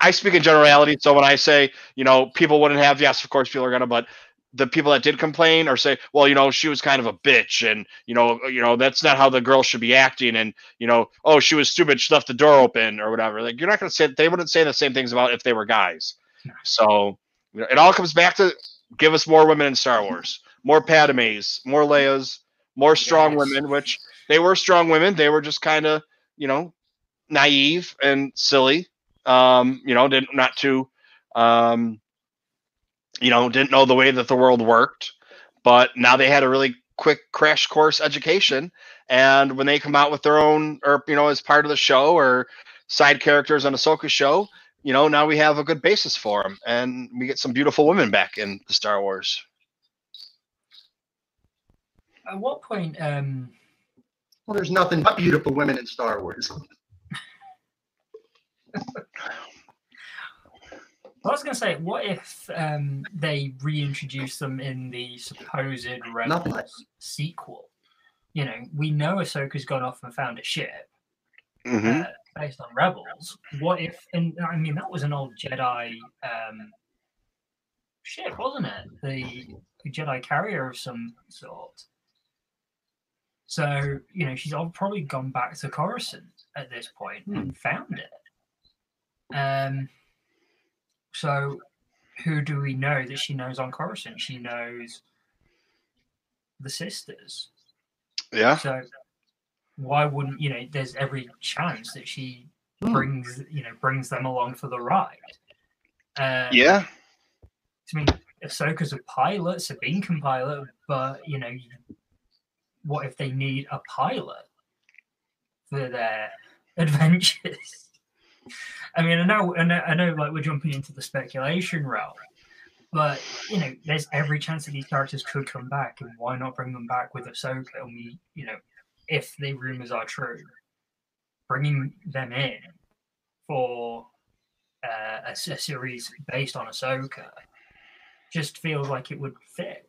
i speak in generality so when i say you know people wouldn't have yes of course people are gonna but the people that did complain or say well you know she was kind of a bitch and you know you know that's not how the girl should be acting and you know oh she was stupid she left the door open or whatever. Like you're not going to say they wouldn't say the same things about if they were guys. So you know, it all comes back to give us more women in star wars more padmes more leias more strong Yes. women which they were strong women. They were just kind of you know naive and silly. Um you know didn't not too um you know didn't know the way that the world worked. But now they had a really quick crash course education. And when they come out with their own or you know as part of the show or side characters on Ahsoka show you know now we have a good basis for them and we get some beautiful women back in the Star Wars At what point? Um, Well, there's nothing but beautiful women in Star Wars. I was going to say, what if um, they reintroduce them in the supposed Nothing. Rebels sequel? You know, we know Ahsoka's gone off and found a ship Mhm. uh, based on Rebels. What if? And I mean, that was an old Jedi um, ship, wasn't it? The, Jedi carrier of some sort. So you know, she's probably gone back to Coruscant at this point Hmm. and found it. Um. So, who do we know that she knows on Coruscant? She knows the sisters. Yeah. So why wouldn't you know? There's every chance that she Hmm. brings you know brings them along for the ride. Um, Yeah. I mean, Ahsoka's a pilot, Sabine can pilot, but you know, what if they need a pilot for their adventures? I mean, I know, I know, I know, like we're jumping into the speculation realm, but you know, there's every chance that these characters could come back, and why not bring them back with Ahsoka? And we, you know, if the rumors are true, bringing them in for uh, a, s- a series based on Ahsoka just feels like it would fit.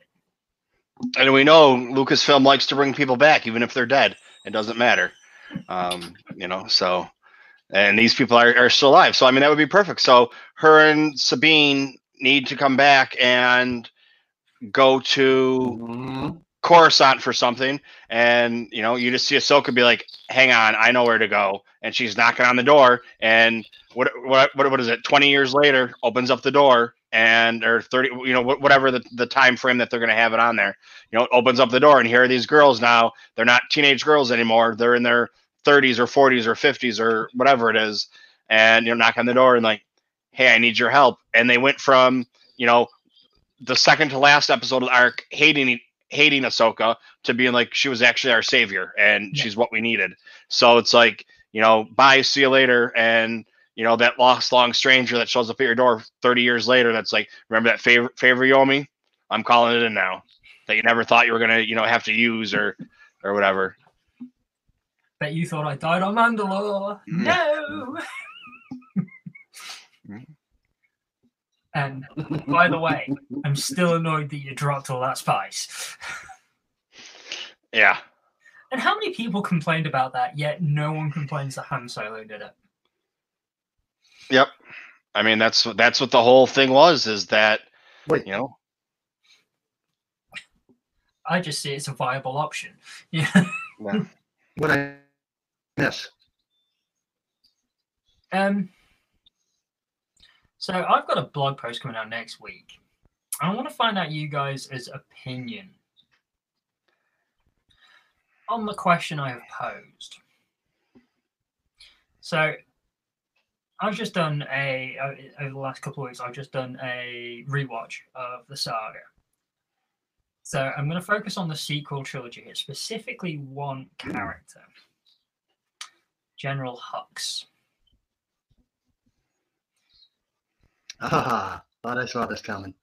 And we know Lucasfilm likes to bring people back, even if they're dead. It doesn't matter. Um, you know, so and these people are, are still alive. So I mean that would be perfect. So her and Sabine need to come back and go to Mhm. Coruscant for something, and you know, you just see Ahsoka be like, "Hang on, I know where to go," and she's knocking on the door, and what what what, what is it? Twenty years later, opens up the door, and or thirty, you know, whatever the the time frame that they're gonna have it on there, you know, it opens up the door, and here are these girls now. They're not teenage girls anymore. They're in their thirties or forties or fifties or whatever it is, and you know, knock on the door and like, "Hey, I need your help," and they went from you know the second to last episode of the arc hating hating Ahsoka to being like she was actually our savior and Yeah. she's what we needed. So it's like, you know, bye, see you later. And you know, that lost long stranger that shows up at your door 30 years later that's like, remember that favor favor you owe me? I'm calling it in now. That you never thought you were gonna, you know, have to use or or whatever. That you thought I died on Mandalore. Mm. No. and by the way, I'm still annoyed that you dropped all that spice. Yeah. And how many people complained about that, yet no one complains that Han Solo did it? Yep. I mean that's that's what the whole thing was, is that Wait. you know, I just see it's a viable option. Yeah. What I miss? Um. So I've got a blog post coming out next week. I want to find out you guys' opinion on the question I have posed. So I've just done a uh, over the last couple of weeks. I've just done a rewatch of the saga. So I'm going to focus on the sequel trilogy here, specifically one character, General Hux. Ah, thought I saw this coming.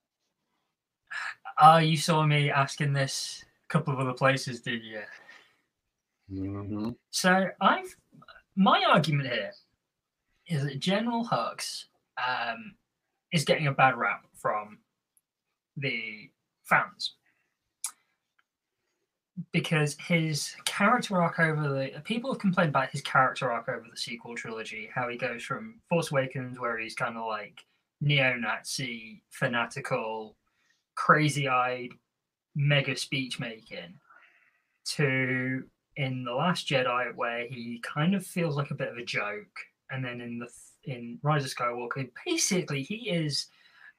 Ah, you saw me asking this a couple of other places, did you? hmm So I've my argument here is that General Hux um, is getting a bad rap from the fans because his character arc over the people have complained about his character arc over the sequel trilogy, how he goes from Force Awakens, where he's kind of like neo-Nazi, fanatical, crazy-eyed, mega speech making, to in the Last Jedi, where he kind of feels like a bit of a joke, and then in the in Rise of Skywalker, basically he is,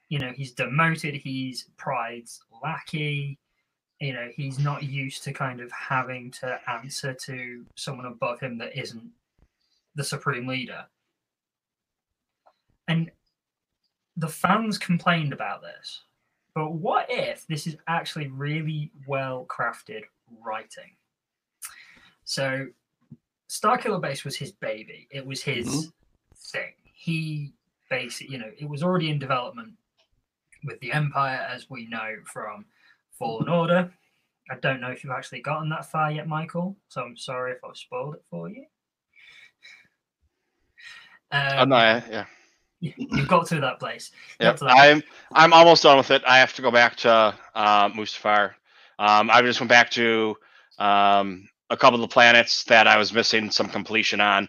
you know, he's demoted. He's Pryde's lackey. You know, he's not used to kind of having to answer to someone above him that isn't the supreme leader. And the fans complained about this. But what if this is actually really well crafted writing? So, Starkiller Base was his baby. It was his Mhm. thing. He basically, you know, it was already in development with the Empire, as we know from Fallen Order. I don't know if you've actually gotten that far yet, Michael. So I'm sorry if I've spoiled it for you. Um, not, yeah. You- you've got to that place. Yep, to that I'm I'm almost done with it. I have to go back to uh, Mustafar. Um, I just went back to um, a couple of the planets that I was missing some completion on,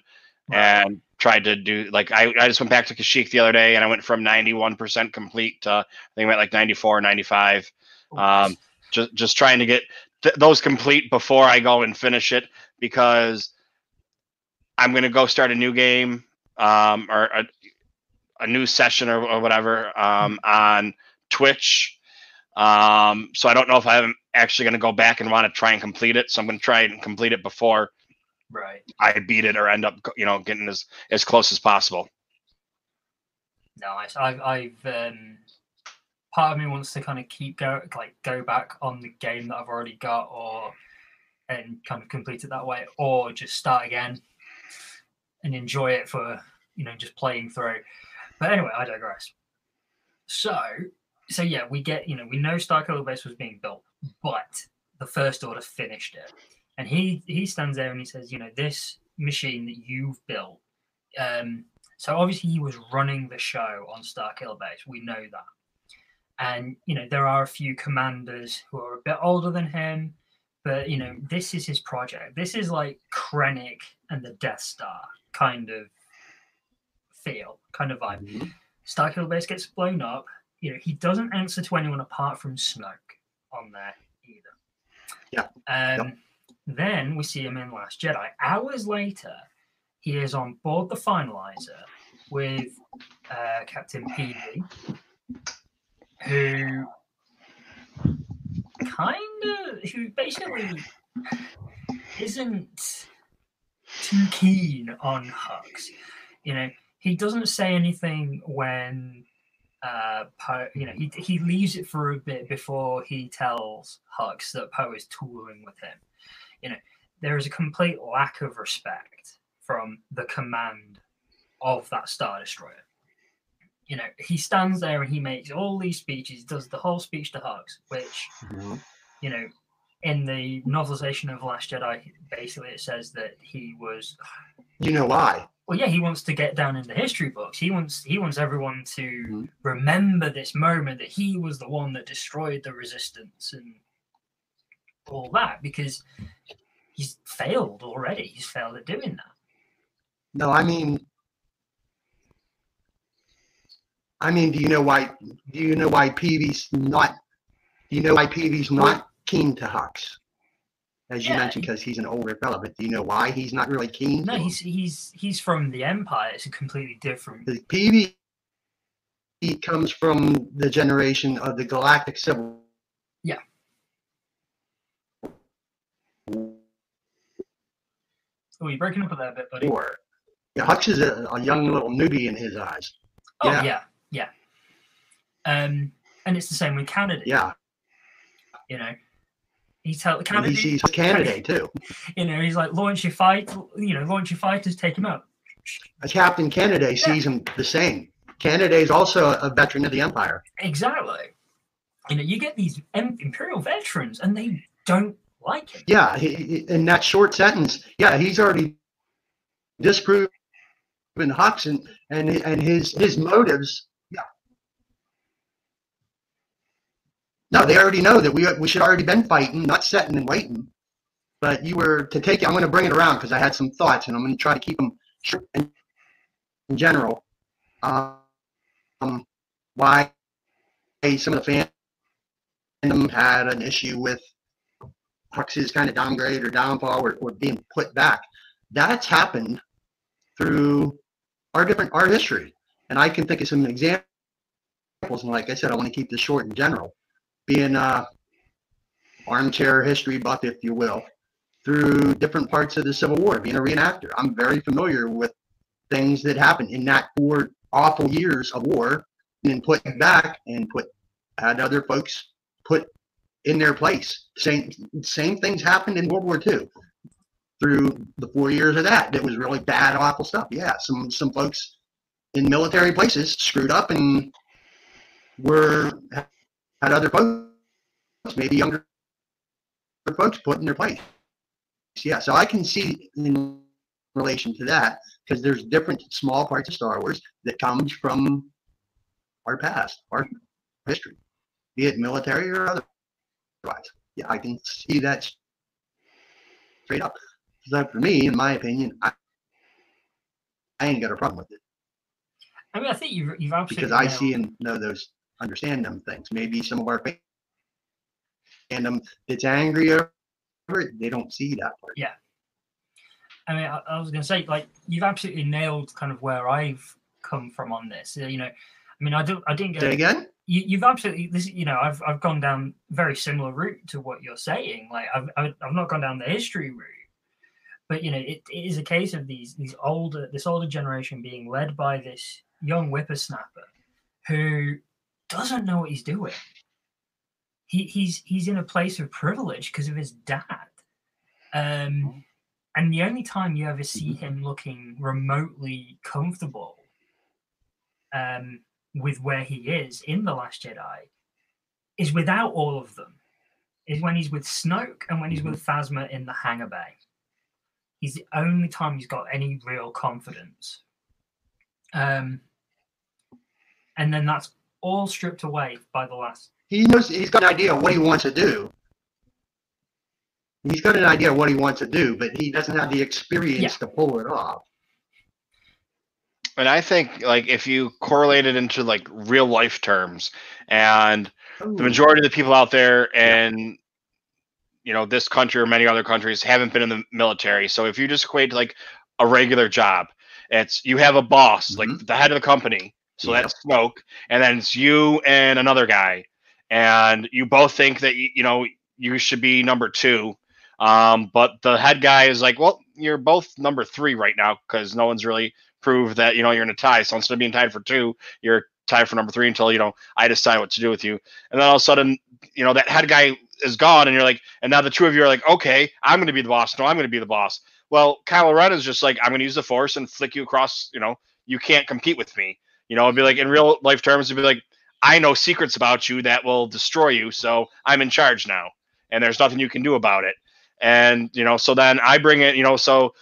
Right. and tried to do like I, I just went back to Kashyyyk the other day, and I went from 91% complete to I think I went like 94, 95. Um, just just trying to get th- those complete before I go and finish it because I'm gonna go start a new game um, or a, a new session or, or whatever um, on Twitch. Um, so I don't know if I'm actually gonna go back and want to try and complete it. So I'm gonna try and complete it before right. I beat it or end up you know getting as as close as possible. Nice. I've, I've um, part of me wants to kind of keep go like go back on the game that I've already got, or and kind of complete it that way, or just start again and enjoy it for you know just playing through. But anyway, I digress. So, so yeah, we get you know we know Starkiller Base was being built, but the First Order finished it, and he he stands there and he says, you know, this machine that you've built. Um, so obviously he was running the show on Starkiller Base. We know that. And you know, there are a few commanders who are a bit older than him, but you know, this is his project. This is like Krennic and the Death Star kind of feel, kind of vibe. Mhm. Starkiller Base gets blown up. You know, he doesn't answer to anyone apart from Snoke on there either. Yeah. Um, Then we see him in Last Jedi. Hours later, he is on board the Finalizer with uh, Captain Peavey, who kind of, who basically isn't too keen on Hux. You know, he doesn't say anything when uh Poe, you know, he he leaves it for a bit before he tells Hux that Poe is tooling with him. You know, there is a complete lack of respect from the command of that Star Destroyer. You know, he stands there and he makes all these speeches, does the whole speech to Hux, which Mhm. you know, in the novelization of Last Jedi, basically it says that he was You know why? Well, yeah, he wants to get down in the history books. He wants he wants everyone to Mhm. remember this moment that he was the one that destroyed the resistance and all that because he's failed already. He's failed at doing that. No, I mean, I mean, do you know why? Do you know why Peavey's not? Do you know why Peavey's not keen to Hux? As you Yeah. mentioned, because he's an older fella, but do you know why he's not really keen? No, he's he's he's from the Empire. It's a completely different. He comes from the generation of the Galactic Civil Yeah. Oh, you're breaking up a little bit, buddy. War. Yeah, Hux is a, a young little newbie in his eyes. Oh yeah. yeah, yeah. Um, and it's the same with Canady. Yeah, You know, he tell Canady. he sees a candidate too. you know, he's like, launch your fight, you know, launch your fighters, take him out. A Captain Canady sees him the same. Canady is also a veteran of the Empire. Exactly. You know, you get these Imperial veterans and they don't like him. Yeah, he, in that short sentence, yeah, he's already disproven Hux and and and his his motives. Yeah. No, they already know that we we should already been fighting, not sitting and waiting. But you were to take. it. I'm going to bring it around because I had some thoughts, and I'm going to try to keep them short and in general. Um, why some of the fandom had an issue with Hux's kind of downgrade or downfall or, or being put back. That's happened through our different art history. And I can think of some examples. And like I said, I want to keep this short in general. Being a armchair history buff, if you will, through different parts of the Civil War, being a reenactor. I'm very familiar with things that happened in that four awful years of war and put back and put had other folks put in their place. Same same things happened in World War II. Through the four years of that, it was really bad, awful stuff. Yeah, some some folks in military places screwed up and were had other folks, maybe younger folks, put in their place. Yeah, so I can see in relation to that because there's different small parts of Star Wars that comes from our past, our history, be it military or otherwise. Yeah, I can see that straight up. So for me, in my opinion, I, I ain't got a problem with it I mean, I think you've you've absolutely because I see and know those, understand them things. Maybe some of our fandom that's angry over it, they don't see that part. Yeah. I mean, I, I was going to say, like, you've absolutely nailed kind of where I've come from on this. You know, I mean, I don't, I didn't go. Say again? You, you've absolutely this. You know, I've I've gone down very similar route to what you're saying. Like, I've I've, I've not gone down the history route, but you know, it, it is a case of these these older this older generation being led by this young whippersnapper who doesn't know what he's doing. He he's he's in a place of privilege because of his dad. Um, and the only time you ever see him looking remotely comfortable um, with where he is in The Last Jedi is without all of them. Is when he's with Snoke and when he's with Phasma in the hangar bay. He's the only time he's got any real confidence. Um, and then that's all stripped away by the last. He knows he's got an idea of what he wants to do. He's got an idea of what he wants to do, but he doesn't have the experience Yeah. to pull it off. And I think like if you correlate it into like real life terms, and the majority of the people out there and you know this country or many other countries haven't been in the military. So if you just equate to like a regular job, it's you have a boss, like mm-hmm. the head of the company. So that's Snoke, and then it's you and another guy, and you both think that you, you know you should be number two. Um, but the head guy is like, well, you're both number three right now because no one's really proved that you know you're in a tie. So instead of being tied for two, you're tied for number three until you know I decide what to do with you. And then all of a sudden, you know that head guy is gone, and you're like, and now the two of you are like, okay, I'm going to be the boss. No, I'm going to be the boss. Well, Kylo Ren is just like, I'm going to use the Force and flick you across. You know, you can't compete with me. You know, it'd be like in real life terms, it'd be like, I know secrets about you that will destroy you, so I'm in charge now, and there's nothing you can do about it. And you know, so then I bring in, you know, so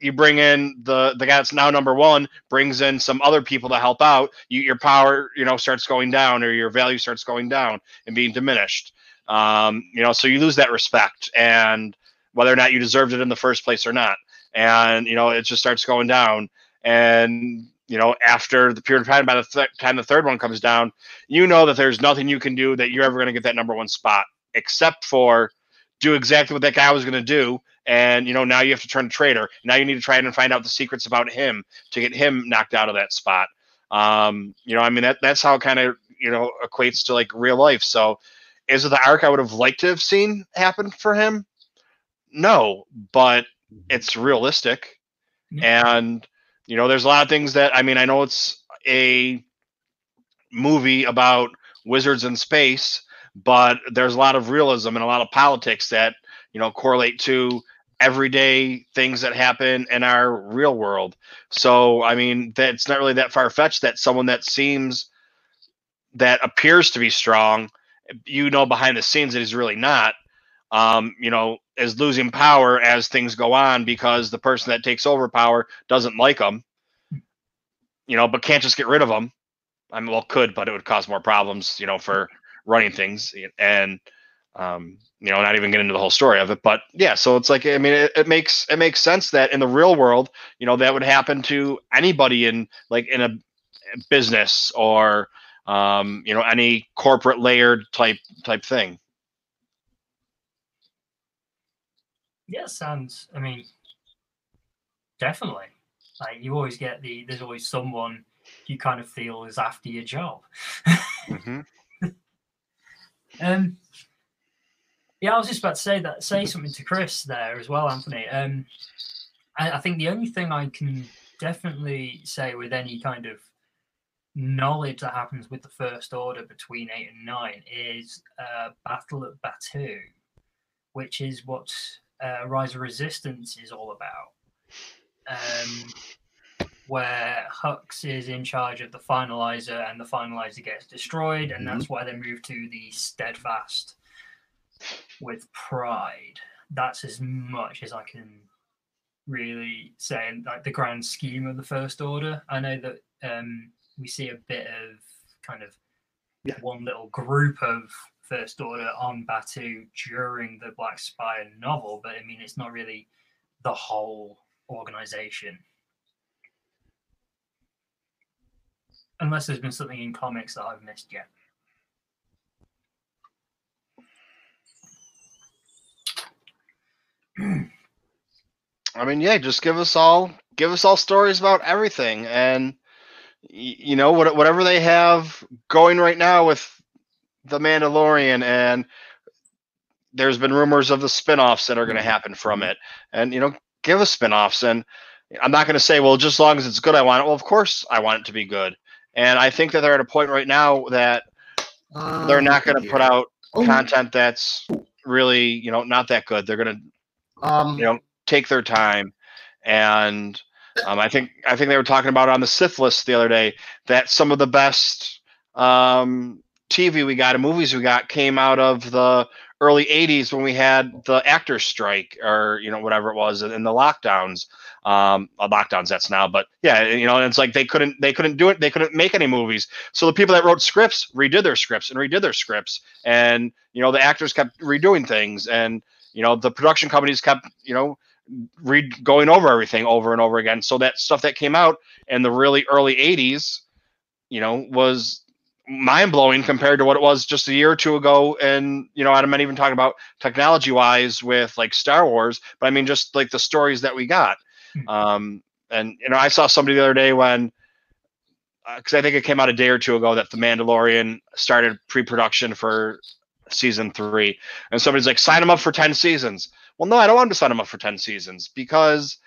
you bring in the the guy that's now number one, brings in some other people to help out. You, your power, you know, starts going down, or your value starts going down and being diminished. Um, you know, so you lose that respect, and whether or not you deserved it in the first place or not, and you know, it just starts going down. And you know, after the period of time, by the th- time the third one comes down, you know that there's nothing you can do that you're ever going to get that number one spot, except for do exactly what that guy was going to do. And you know, now you have to turn a traitor. Now you need to try and find out the secrets about him to get him knocked out of that spot. Um, you know, I mean that that's how it kind of you know equates to like real life. So, is it the arc I would have liked to have seen happen for him? No, but it's realistic, and you know, there's a lot of things that I mean. I know it's a movie about wizards in space, but there's a lot of realism and a lot of politics that you know correlate to everyday things that happen in our real world. So, I mean, that's not really that far fetched that someone that seems that appears to be strong, you know, behind the scenes that he's really not. Um, you know, is losing power as things go on because the person that takes over power doesn't like them, You know, but can't just get rid of them. I mean, well, could, but it would cause more problems. You know, for running things and um, you know, not even get into the whole story of it. But yeah, so it's like I mean, it, it makes it makes sense that in the real world, you know, that would happen to anybody in like in a business or um, you know any corporate layered type type thing. Yeah, sounds. I mean, definitely. Like you always get the. There's always someone you kind of feel is after your job. Mm-hmm. Um. Yeah, I was just about to say that. Say something to Chris there as well, Anthony. Um, I, I think the only thing I can definitely say with any kind of knowledge that happens with the First Order between eight and nine is uh, Battle at Batuu, which is what uh, Rise of Resistance is all about. Um, where Hux is in charge of the finalizer, and the finalizer gets destroyed, and that's why they move to the Steadfast with Pryde. That's as much as I can really saying like the grand scheme of the First Order. I know that um, we see a bit of kind of Yeah. one little group of First Order on Batuu during the Black Spire novel, but I mean, it's not really the whole organization. Unless there's been something in comics that I've missed yet. I mean, yeah, just give us all give us all stories about everything, and you know what, whatever they have going right now with the Mandalorian, and there's been rumors of the spin-offs that are going to happen from it, and you know, give us spin-offs, and I'm not going to say, well, just as long as it's good, I want it. Well, of course, I want it to be good, and I think that they're at a point right now that they're Um, not going to put out oh, content that's really, you know, not that good. They're going to Um, you know take their time. And um, i think i think they were talking about on the sith list the other day that some of the best um, tv we got and movies we got came out of the early 80s when we had the actors strike or you know whatever it was and the lockdowns. Um lockdowns that's now but yeah you know it's like they couldn't they couldn't do it they couldn't make any movies. So the people that wrote scripts redid their scripts and redid their scripts. And you know the actors kept redoing things and you know the production companies kept you know re- going over everything over and over again. So that stuff that came out in the really early 80s you know was mind-blowing compared to what it was just a year or two ago. And you know i'm not even talking about technology wise with like star wars but i mean just like the stories that we got. Hmm. um and you know i saw somebody the other day when because i think it came out a day or two ago that the mandalorian started pre-production for season three. And somebody's like sign them up for 10 seasons. Well no i don't want to sign them up for 10 seasons because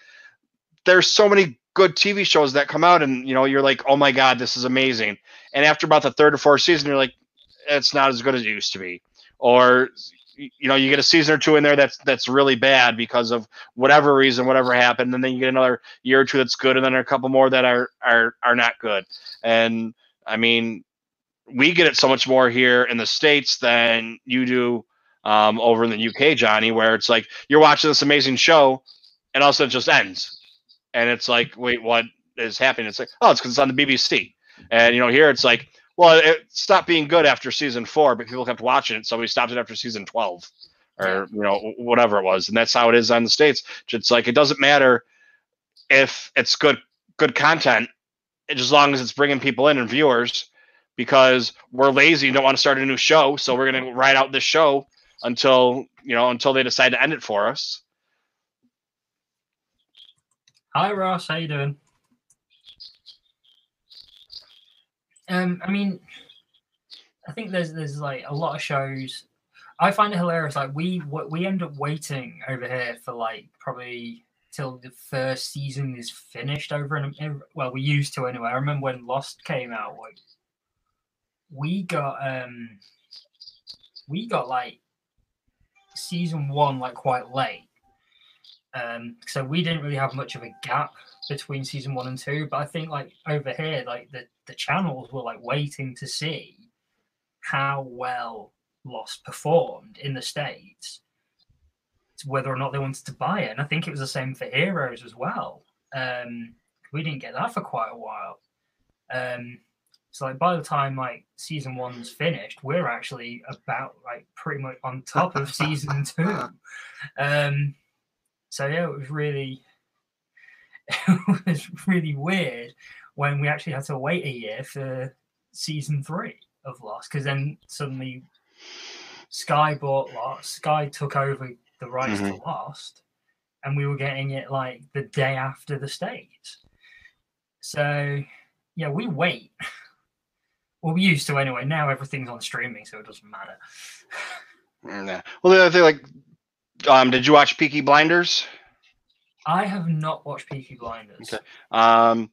there's so many good tv shows that come out and you know you're like oh my god this is amazing. And after about the third or fourth season you're like it's not as good as it used to be. Or you know you get a season or two in there that's that's really bad because of whatever reason whatever happened and then you get another year or two that's good and then a couple more that are are are not good. And i mean we get it so much more here in the states than you do um, over in the uk johnny where it's like you're watching this amazing show and also it just ends and it's like wait what is happening? It's like oh it's because it's on the bbc and you know here it's like well it stopped being good after season four but people kept watching it so we stopped it after season 12 or you know whatever it was and that's how it is on the states. It's like it doesn't matter if it's good good content as long as it's bringing people in and viewers because we're lazy and don't want to start a new show so we're going to ride out this show until you know until they decide to end it for us Hi Ross, how you doing? Um, I mean, I think there's there's like a lot of shows. I find it hilarious. Like we we end up waiting over here for like probably till the first season is finished over in- well we used to anyway. I remember when Lost came out. Like we got um we got like season one like quite late. Um, so we didn't really have much of a gap between season one and two. But I think like over here, like the, the channels were like waiting to see how well Lost performed in the States, whether or not they wanted to buy it. And I think it was the same for Heroes as well. Um, we didn't get that for quite a while. Um, so like by the time like season one's finished, we're actually about like pretty much on top of season two. Um, so yeah, it was really it was really weird when we actually had to wait a year for season three of Lost because then suddenly Sky bought Lost, Sky took over the rights to mm-hmm. Lost, and we were getting it like the day after the States. So yeah, we wait. Well, we used to anyway. Now everything's on streaming, so it doesn't matter. Mm, yeah. well the other thing like um did you watch peaky blinders I have not watched Peaky Blinders. Okay. Um,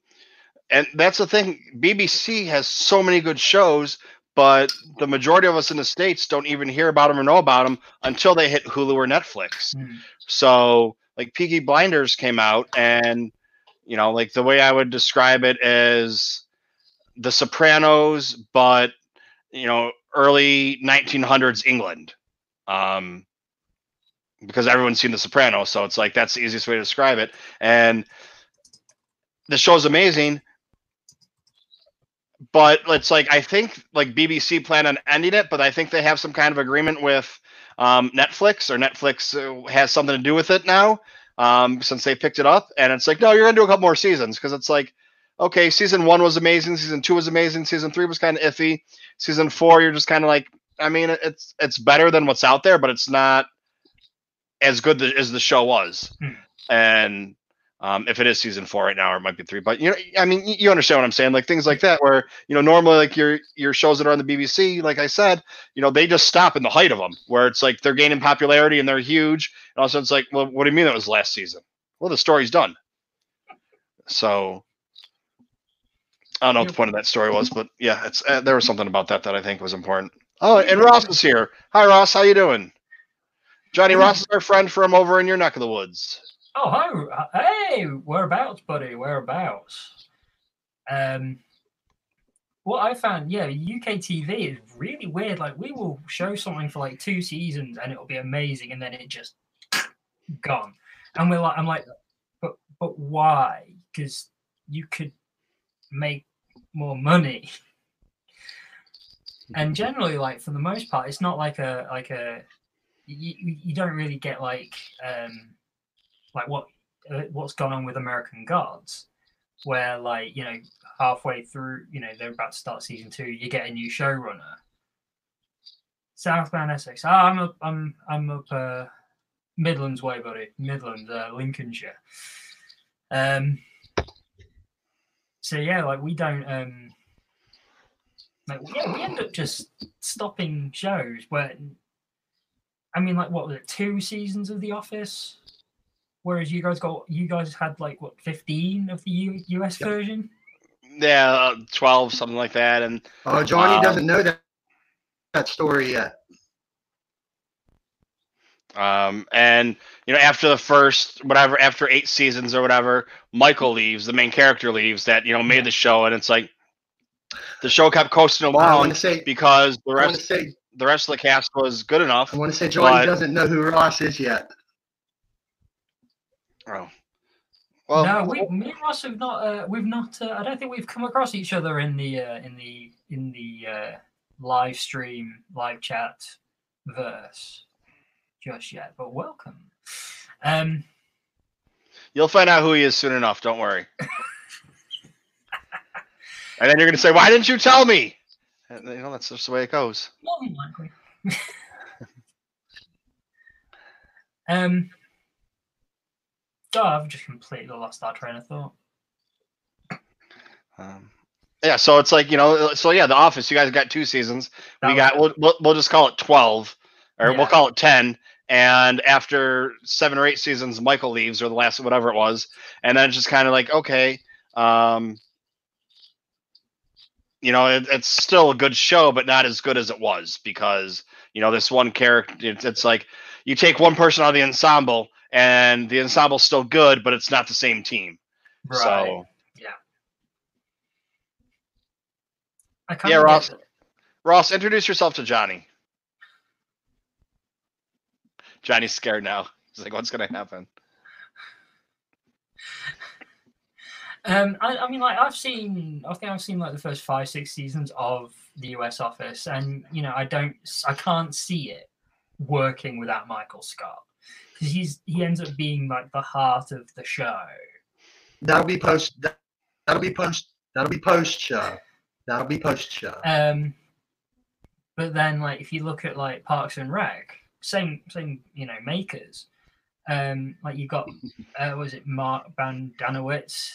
and that's the thing. BBC has so many good shows, but the majority of us in the states don't even hear about them or know about them until they hit Hulu or Netflix. Hmm. So, like Peaky Blinders came out, and you know, like the way I would describe it is The Sopranos, but you know, early 1900s England. Um, because everyone's seen The Sopranos, so it's like that's the easiest way to describe it. And the show's amazing, but it's like I think like BBC plan on ending it, but I think they have some kind of agreement with um, Netflix or Netflix uh, has something to do with it now um, since they picked it up. And it's like, no, you're gonna do a couple more seasons because it's like, okay, season one was amazing, season two was amazing, season three was kind of iffy, season four you're just kind of like, I mean, it's it's better than what's out there, but it's not as good as the show was. Hmm. And um, if it is season four right now, or it might be three, but you know, I mean, you, understand what I'm saying? Like things like that, where you know, normally like your your shows that are on the BBC, like I said, you know, they just stop in the height of them, where it's like they're gaining popularity and they're huge, and also it's like, well, what do you mean that was last season? Well, the story's done. So I don't know what the point of that story was, but yeah, it's uh, there was something about that that I think was important. Oh, and Ross is here. Hi, Ross. How you doing? Johnny Ross is our friend from over in your neck of the woods. Oh, hi. Hey, whereabouts, buddy? Whereabouts? Um, what I found, yeah, UK TV is really weird. Like, we will show something for like two seasons and it'll be amazing, and then it just gone. And we're like, I'm like, but but why? Because you could make more money. And generally, like for the most part, it's not like a like a you, you don't really get like um like what uh, what's gone on with American Gods, where like you know halfway through, you know they're about to start season two, you get a new showrunner. Southbound Essex. Oh, I'm up. I'm I'm up uh, Midlands way, buddy. Midlands, uh, Lincolnshire. Um. So yeah, like we don't. Um. Like yeah, we end up just stopping shows where. I mean, like what was it? Two seasons of The Office whereas you guys got you guys had like what 15 of the U- US Yep. version Yeah, uh, twelve, something like that, and Oh, Johnny Um, doesn't know that that story yet. Um, and you know, after the first whatever, after eight seasons or whatever, Michael leaves, the main character leaves that you know made the show, and it's like the show kept coasting Well, I want along to say, because the I want to rest say, the rest of the cast was good enough. I want to say, Johnny But- doesn't know who Ross is yet. Oh, well, no we, me and ross have not uh, we've not uh, i don't think we've come across each other in the uh, in the in the uh, live stream live chat verse just yet but welcome um you'll find out who he is soon enough. Don't worry. and then you're gonna say, "Why didn't you tell me?" You know, that's just the way it goes. more than likely um oh i've just completely lost our train of thought Um, yeah, so it's like you know, so yeah, The Office. You guys got two seasons. That we got we'll, we'll we'll just call it twelve, or Yeah. we'll call it ten. And after seven or eight seasons, Michael leaves, or the last whatever it was, and then it's just kind of like okay, um, you know, it, it's still a good show, but not as good as it was because you know this one character. It's, it's like you take one person out of the ensemble, and the ensemble's still good, but it's not the same team. right So I kind Yeah, Ross. Ross, introduce yourself to Johnny. Johnny's scared now. He's like, what's gonna happen? Um, I, I mean, like I've seen, I think I've seen like the first five, six seasons of the US Office, and you know, I don't, I can't see it working without Michael Scott because he's he ends up being like the heart of the show. That'll be post. that- That'll be post. That'll be post show. That'll be post show. Um, but then, like, if you look at like Parks and Rec, same, same, you know, makers. Um, like you've got, uh, was it Mark Brendanawicz,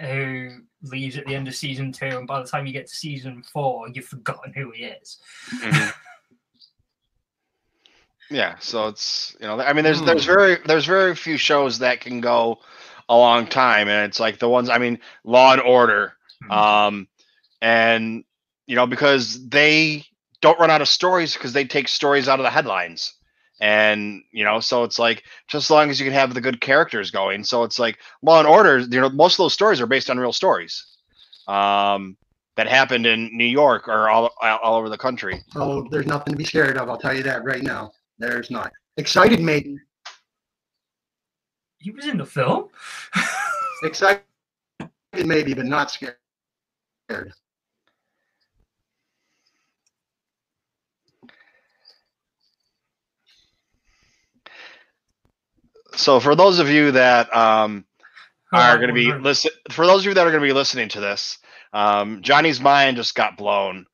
who leaves at the end of season two, and by the time you get to season four, you've forgotten who he is. Yeah, so it's you know, I mean, there's Hmm. there's very there's very few shows that can go a long time, and it's like the ones I mean, Law and Order, Mhm. um, and you know because they don't run out of stories because they take stories out of the headlines, and you know, so it's like just as long as you can have the good characters going, so it's like Law and Order, you know, most of those stories are based on real stories, um, that happened in New York or all all over the country. Oh, there's nothing to be scared of. I'll tell you that right now. There's not. Excited maybe. He was in the film. Excited maybe, but not scared. So for those of you that um, are Oh, going to be listen, for those of you that are going to be listening to this, um, Johnny's mind just got blown.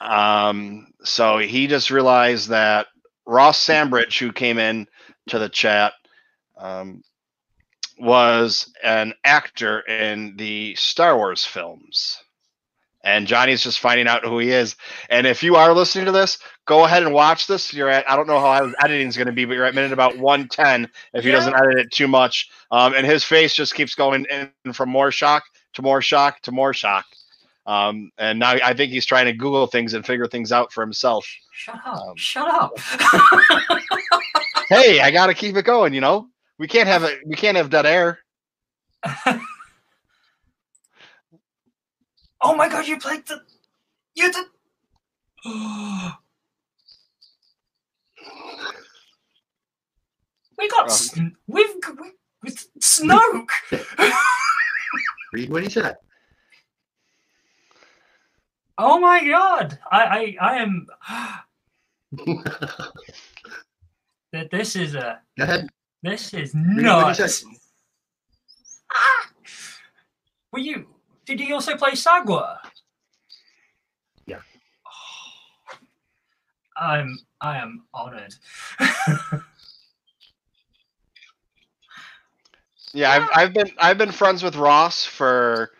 Um, so he just realized that Ross Sambridge, who came in to the chat, um, was an actor in the Star Wars films. And Johnny's just finding out who he is. And if you are listening to this, go ahead and watch this. You're at I don't know how editing is going to be, but you're at minute about 110 if he Yeah. doesn't edit it too much. Um, and his face just keeps going in from more shock to more shock to more shock. Um, and now I think he's trying to Google things and figure things out for himself. Shut up! Um, Shut up! Hey, I got to keep it going. You know, we can't have it. We can't have dead air. oh my god! You played the. You did. we got. Oh. Sn- we've. g- We, with Snoke. Read what he said. oh my god! I. I. I am. That this is a. Go ahead. This is Read what he nuts. said. Ah! Were you? Did you also play Sagwa? Yeah. I'm. I am honored. Yeah, I've, I've been I've been friends with Ross for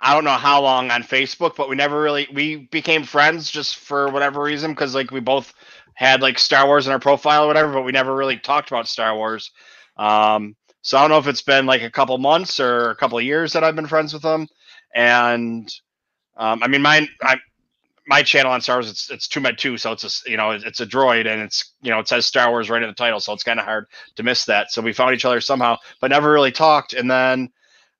I don't know how long on Facebook, but we never really we became friends just for whatever reason because like we both had like Star Wars in our profile or whatever, but we never really talked about Star Wars. Um, so I don't know if it's been like a couple months or a couple of years that I've been friends with him, and um, I mean mine I my channel on Star Wars it's it's TooMedToo, so it's a you know it's a droid and it's you know it says Star Wars right in the title, so it's kind of hard to miss that. So we found each other somehow, but never really talked. And then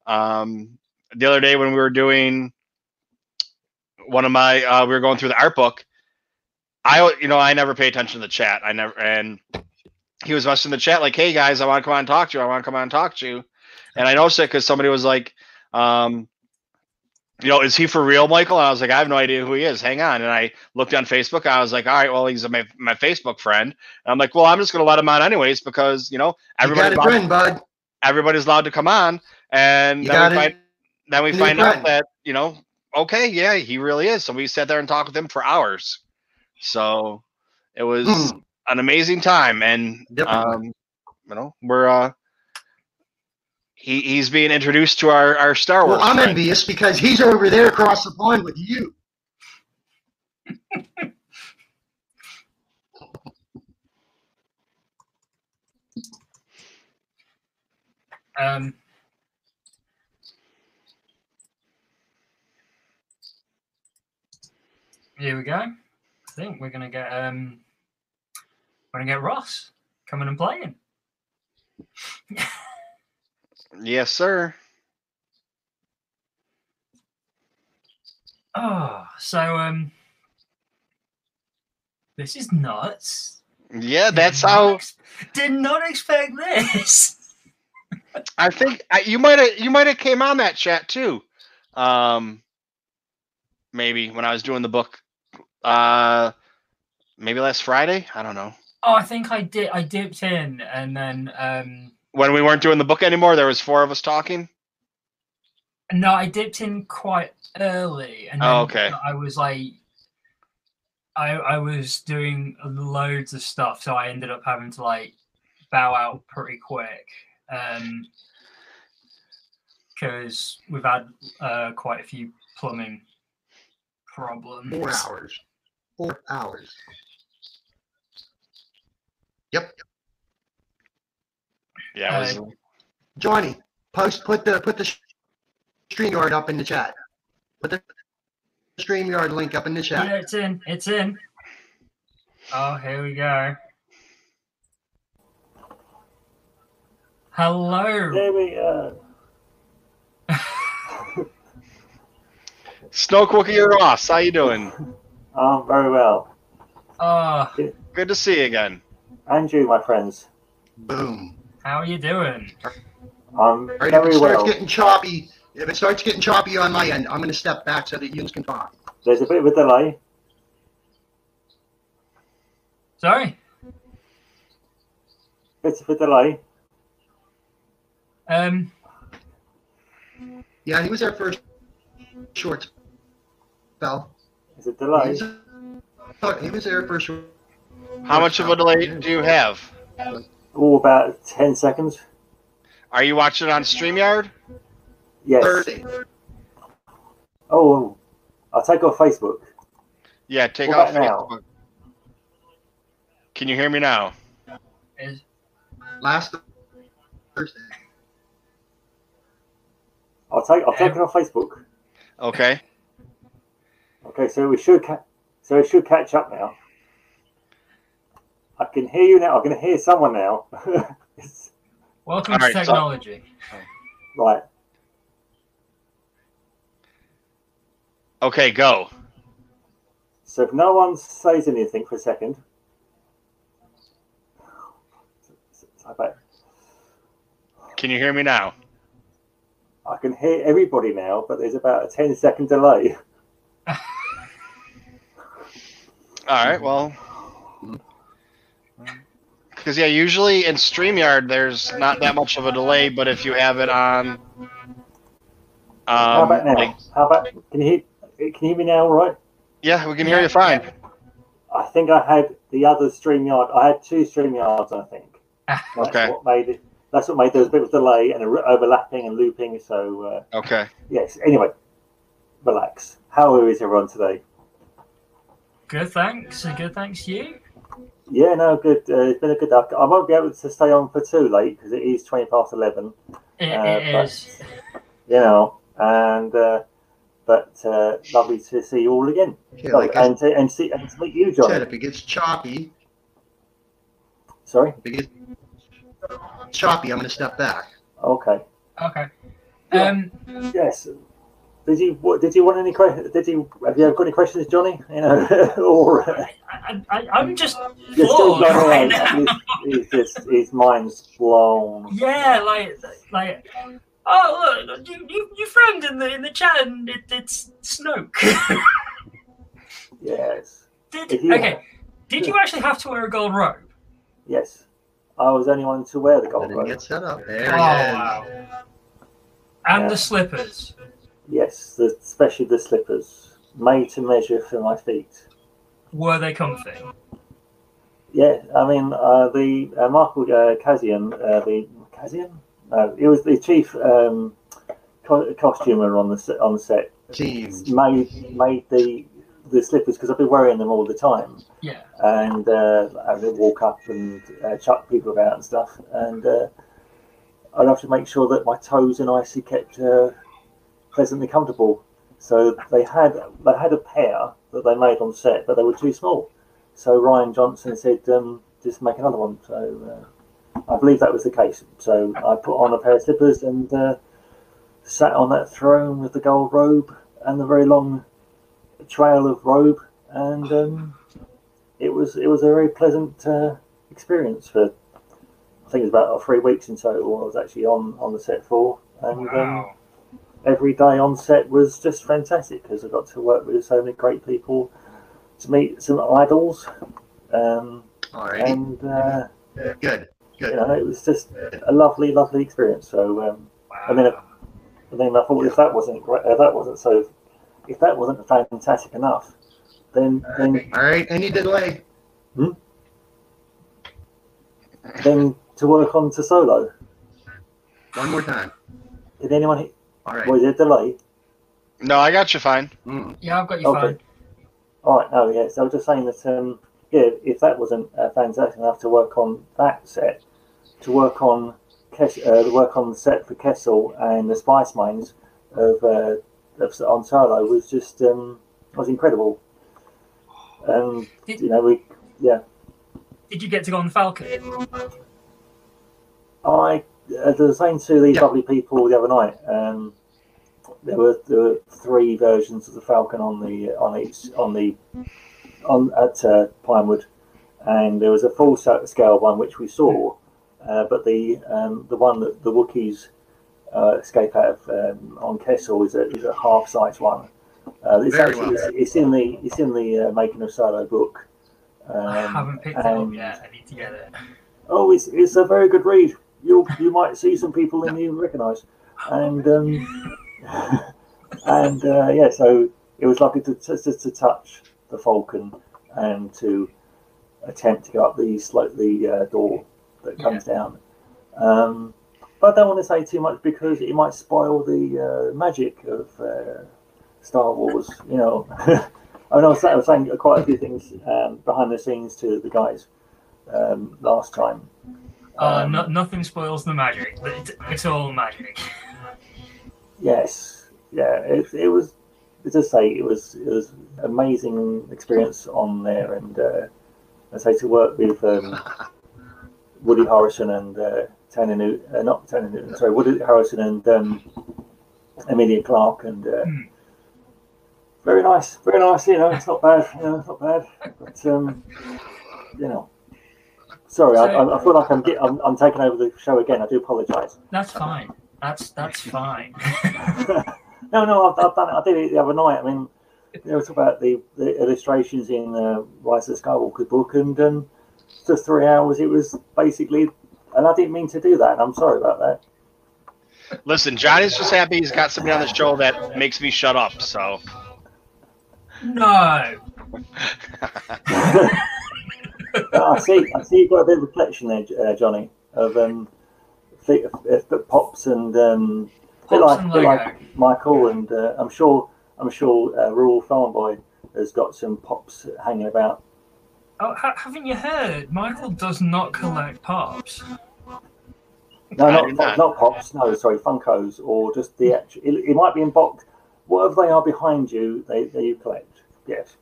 um, the other day when we were doing one of my, uh, we were going through the art book. I, you know, I never pay attention to the chat. I never, and he was messaging the chat like, "Hey guys, I want to come on and talk to you. I want to come on and talk to you." And I noticed it because somebody was like, um, you know, is he for real, Michael? And I was like, I have no idea who he is. Hang on. And I looked on Facebook. I was like, all right, well, he's my, my Facebook friend. And I'm like, well, I'm just going to let him on anyways because, you know, You got everybody's a allowed, friend, bud. everybody's allowed to come on. And You then we find, then we find out that, you know, okay, yeah, he really is. So we sat there and talked with him for hours. So it was Hmm. an amazing time. And, um, you know, we're, uh, he, he's being introduced to our, our Star Wars. Well, I'm friend. envious because he's over there across the pond with you. Um, here we go. I think we're gonna get um, we're gonna get Ross coming and playing. Yes, sir. Oh, so um, this is nuts. Yeah, that's not how ex- did not expect this. I think I, you might have you might have came on that chat too. Um, maybe when I was doing the book. Uh, maybe last Friday. I don't know. Oh, I think I did. I dipped in and then um, When we weren't doing the book anymore, there was four of us talking. no, I dipped in quite early, and Oh, okay. I was like, I I was doing loads of stuff, so I ended up having to like bow out pretty quick, um, because we've had uh, quite a few plumbing problems. Four hours. Four hours. Yep. Yeah, it was, Uh, Johnny, post put the put the StreamYard up in the chat. Put the StreamYard link up in the chat. Yeah, chat. it's in. It's in. Oh, here we go. Hello. There we go. Snoke Wookiee Ross. How you doing? Oh, very well. Oh, Good to see you again. And you, my friends. Boom. How are you doing? I'm All right, if it very starts getting choppy, if it starts getting choppy on my end, I'm going to step back so that you can talk. There's a bit of a delay. Sorry. Bit of a delay. Um, Yeah, he was our first short spell. There's a He delay. was, he was there first. How much of a delay do you have? All about 10 seconds. Are you watching it on StreamYard? Yes. Thirty. Oh, I'll take off Facebook. Yeah, take What off about now? Facebook. Can you hear me now? is Last Thursday. I'll take I'll take it off Facebook. Okay. Okay, so we should ca- so we should catch up now. I can hear you now. I can hear someone now. It's- welcome All to right, so- technology. right. Okay, go. So if no one says anything for a second, I bet Can you hear me now? I can hear everybody now, but there's about a 10 second delay. All right, well. Because, yeah, usually in StreamYard, there's not that much of a delay, but if you have it on. How Um, about now? like- How about can you hear, can you hear me now? all Right. yeah, we can hear you fine. I think I had the other StreamYard. I had two StreamYards, I think. That's Okay. What made it, that's what made there was a bit of delay and a r- overlapping and looping. So uh, Okay. yes. Anyway, relax. How is everyone today? Good, thanks. Good, thanks you. Yeah, no, good. Uh, it's been a good. I won't be able to stay on for too late because it is twenty past eleven. It, Uh, it but- You know, and uh, but uh, lovely to see you all again. Yeah, Oh, like I and to and see and to meet you, said, John. if it gets choppy, Sorry. if it gets choppy, I'm going to step back. Okay. Okay. Yeah. Um, Yes. Did you what, did you want any questions? Did you have you got any questions, Johnny? You know, or uh, I, I, I'm just you're still floored going right on? now. He's, he's just his mind's blown. Yeah, like, like, oh look, you, you, your friend in the in the chat, and it, it's Snoke. Yes. Did If you- okay? Did you actually have to wear a gold robe? Yes. I was the only one to wear the I gold didn't robe. get set up. There Oh he wow! And Yeah. the slippers. Yes, the, especially the slippers, made to measure for my feet. Were they comfy? Yeah, I mean uh, the uh, Michael uh, Kazian, uh, the Kazian, no, he was the chief um, co- costumer on the set, on the set. Teams. Made made the the slippers because I've been wearing them all the time, Yeah. and uh, I would walk up and uh, chuck people about and stuff, and uh, I'd have to make sure that my toes and icy kept uh, pleasantly comfortable. So they had they had a pair that they made on set, but they were too small. So Rian Johnson said, um, "Just make another one." So uh, I believe that was the case. So I put on a pair of slippers and uh, sat on that throne with the gold robe and the very long trail of robe, and um, it was it was a very pleasant uh, experience for I think it was about three weeks in total. I was actually on on the set for, and um, Wow. Every day on set was just fantastic because I got to work with so many great people, to meet some idols, um, All right. and uh, Good. you know it was just a lovely, lovely experience. So um, wow. I mean, and then I thought if that wasn't great, if that wasn't so, if that wasn't fantastic enough, then then All right. Any delay. then to work on to solo. One more time. Did anyone? Hit- All right. Was it a delay? No, I got you fine. Mm. yeah, I've got you Okay. fine. All right. No, yeah. So I was just saying that, um, yeah, if that wasn't uh, fantastic enough to work on that set, to work on Kes- uh, the work on the set for Kessel and the Spice Mines of, uh, of on Solo was just um, was incredible. Um, Did, you know, we yeah. did you get to go on the Falcon? I I was saying to these Yeah. lovely people the other night. Um, there were there were three versions of the Falcon on the on each on the on at uh, Pinewood, and there was a full scale one which we saw, uh, but the um, the one that the Wookiees uh, escape out of um, on Kessel is a, is a half size one. Uh, it's, Very actually, well. it's, it's in the it's in the uh, making of Solo book. Um, I haven't picked it up yet. I need to get it. Oh, it's, it's a very good read. You you might see some people in you recognise, and um, and uh, yeah, so it was lucky to, to to to touch the Falcon and to attempt to go up the slightly uh, door that comes down. Um, but I don't want to say too much because it might spoil the uh, magic of uh, Star Wars. You know, I, mean, I was, I was saying quite a few things um, behind the scenes to the guys um, last time. Uh, Um, no, nothing spoils the magic. It's, it's all magic. Yes, yeah, it, it was. As I say, it was it was amazing experience on there, and uh, I say to work with um, Woody Harrison and uh, Tony Newton, uh, not Tony Newton, sorry, Woody Harrison and um, Emilia Clarke, and uh, Hmm. very nice, very nice. You know, it's not bad. You know, it's not bad, but um, you know. Sorry, I, I, I feel like I'm, get, I'm I'm taking over the show again. I do apologise. That's fine. That's that's fine. no, no, I've, I've done it. I did it the other night. I mean, there was about the, the illustrations in the uh, Rise of the Skywalker book, and um, for three hours it was basically, and I didn't mean to do that. And I'm sorry about that. Listen, Johnny's just happy he's got somebody on the show that makes me shut up. So no. But I see, I see you've got a bit of reflection there, uh, Johnny, of um, fi- uh, pops and um, a bit like, and bit like Michael, and uh, I'm sure, I'm sure, uh, Rural Farm Boy has got some pops hanging about. Oh, ha- haven't you heard? Michael does not collect pops. No, I not, not, not. not pops. No, sorry, Funkos or just the actual. It, it might be in box. Whatever they are behind you, they, they you collect. Yes.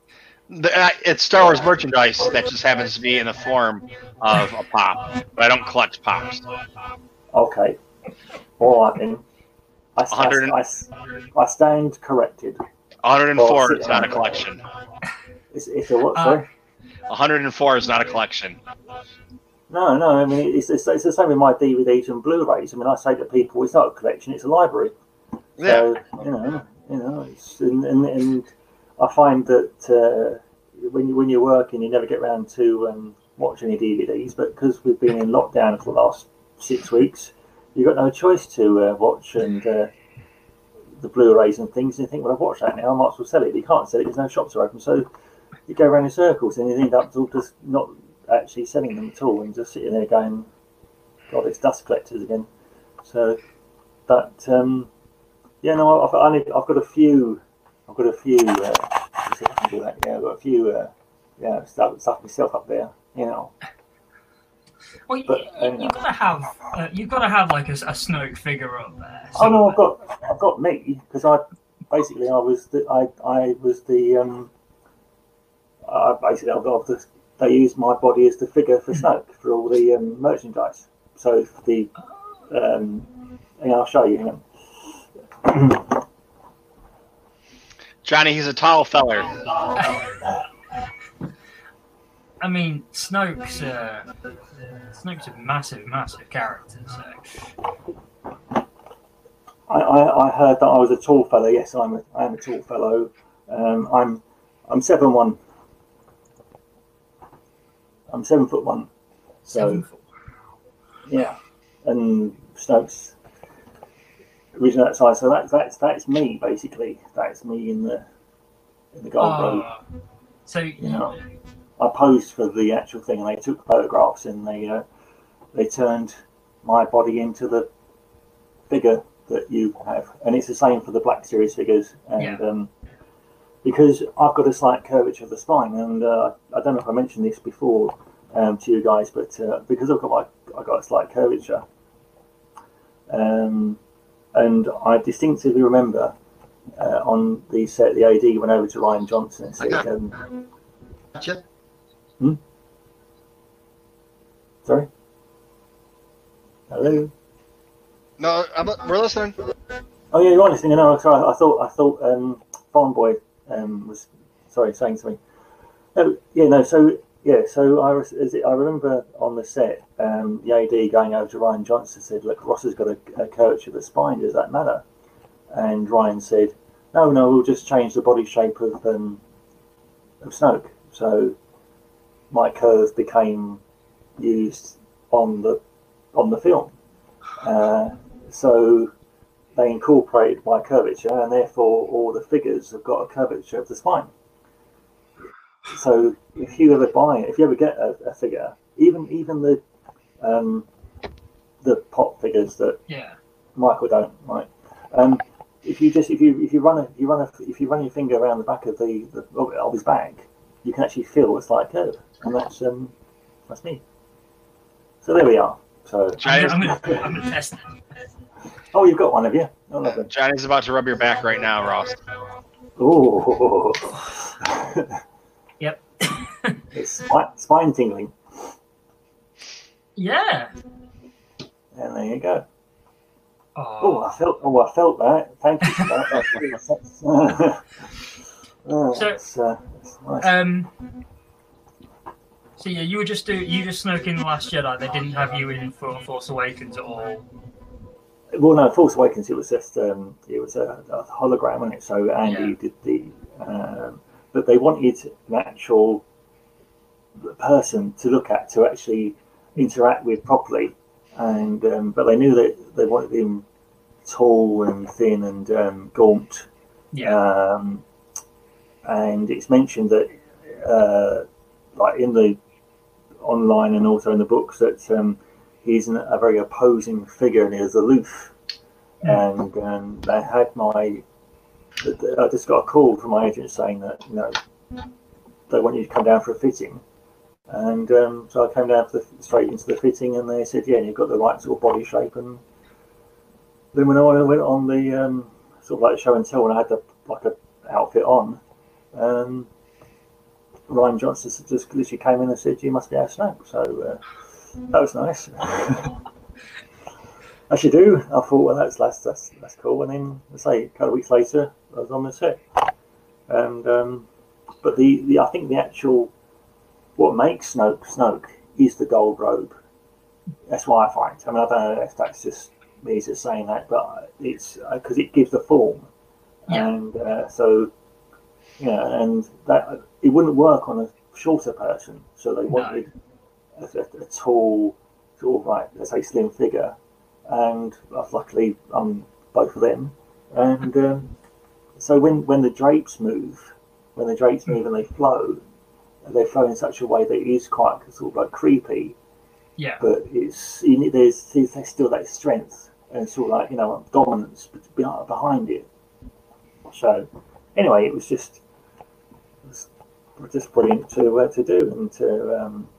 The, uh, it's Star Wars merchandise that just happens to be in the form of a pop. But I don't collect pops. Okay. All right then. I, I, I, I stand corrected. 104 is not a collection. It's, it's a what? Uh, 104 is not a collection. No, no. I mean, it's, it's, it's the same with my DVDs and Blu-rays. I mean, I say to people, it's not a collection; it's a library. Yeah. So you know, you know, it's, and, and, and I find that uh, when you when you're working, you never get around to um, watch any DVDs. But because we've been in lockdown for the last six weeks, you've got no choice to uh, watch and uh, the Blu-rays and things. And you think, well, I've watched that now. I might as well sell it. But you can't sell it because no shops are open. So you go around in circles, and you end up just not actually selling them at all, and just sitting there going, "God, it's dust collectors again." So that. Um, yeah, no, I've, I've got a few. I've got a few. Uh, let's see if I do that. Yeah, I've got a few. Uh, yeah, stuff, stuff myself up there. You know. Well, you, But, you, um, you've got to have uh, you've got to have like a, a Snoke figure up there. Oh no, I've got I've got me because I basically I was the I I was the um. I basically I've got the they used my body as the figure for Snoke for all the um, merchandise. So the um, and I'll show you. Hang on. Johnny, he's a tall feller. I mean, Snoke's uh, Snoke's a massive, massive character. So I, I, I heard that I was a tall fellow. Yes, I'm a, I am a tall fellow. Um, I'm I'm seven one. I'm seven foot one. So seven foot. yeah, and Snoke's originally that size. So that's that's that's me basically. That's me in the in the gold robe. Oh, so you know. I posed for the actual thing, and they took photographs, and they uh, they turned my body into the figure that you have, and it's the same for the Black Series figures. And Yeah. um, because I've got a slight curvature of the spine, and uh, I don't know if I mentioned this before um, to you guys, but uh, because I've got my I've got a slight curvature, um, and I distinctively remember uh, on the set the AD went over to Rian Johnson and said. Um, Gotcha. Sorry. Hello. No, I'm, we're listening. Oh yeah, you're listening. No, sorry. I thought I thought um, Farm Boy um, was sorry saying something. No, yeah, no. So yeah, so I I remember on the set, um, the AD going over to Rian Johnson said, "Look, Ross has got a, a curvature of the spine. Does that matter?" And Ryan said, "No, no, we'll just change the body shape of um, of Snoke." So my curve became used on the on the film. Uh, so they incorporated my curvature, and therefore all the figures have got a curvature of the spine. So if you ever buy, if you ever get a, a figure, even even the um, the pop figures that Yeah. Michael don't right. Um, if you just if you if you run a if you run a if you run your finger around the back of the, the of, of his back, you can actually feel it's like a curve, and that's um that's me. So there we are. So I'm, Giants, gonna- I'm gonna, I'm gonna test it. oh, you've got one, have you? Oh, lovely. Johnny's about to rub your back right now, Ross. Ooh. It's spi- spine tingling, yeah. and there you go. Oh, Oh. I felt. Oh, I felt that. Thank you for that. That's really nice. oh, So- that's, uh, that's nice. Um. So yeah, you were just do you just Snoke in the Last Jedi. They didn't have you in for Force Awakens at all. Well, no, Force Awakens. It was just um, it was a, a hologram on it. So Andy Yeah. did the, um, but they wanted an actual person to look at to actually interact with properly, and um, but they knew that they wanted him tall and thin and um, gaunt. Yeah. Um, and it's mentioned that, uh, like in the online and also in the books, that um, he's an, a very opposing figure and he is aloof. And um, they had my, I just got a call from my agent saying that you know they want you to come down for a fitting. And um, so I came down the, straight into the fitting, and they said, "Yeah, you've got the right sort of body shape." And then when I went on the um, sort of like show and tell, and I had the like a outfit on, um, Rian Johnson just literally came in and said, "You must be our Snoke." So uh, that was nice. As you do, I thought, well, that's that's that's, that's cool. And then, I say, a couple of weeks later, I was on the set, and um, but the, the I think the actual what makes Snoke Snoke is the gold robe. That's why I find. I mean, I don't know if that's just me just saying that, but it's because it gives the form, Yeah. and uh, so yeah, and that it wouldn't work on a shorter person. So they wanted a, a, a tall, sort of like let's say slim figure, and uh, luckily I'm both of them, and um, so when when the drapes move, when the drapes move and they flow, they flow in such a way that it is quite sort of like creepy, Yeah. but it's you need, there's, there's still that strength and sort of like you know dominance be- behind it. So anyway, it was just it was just brilliant to uh, to do and to um,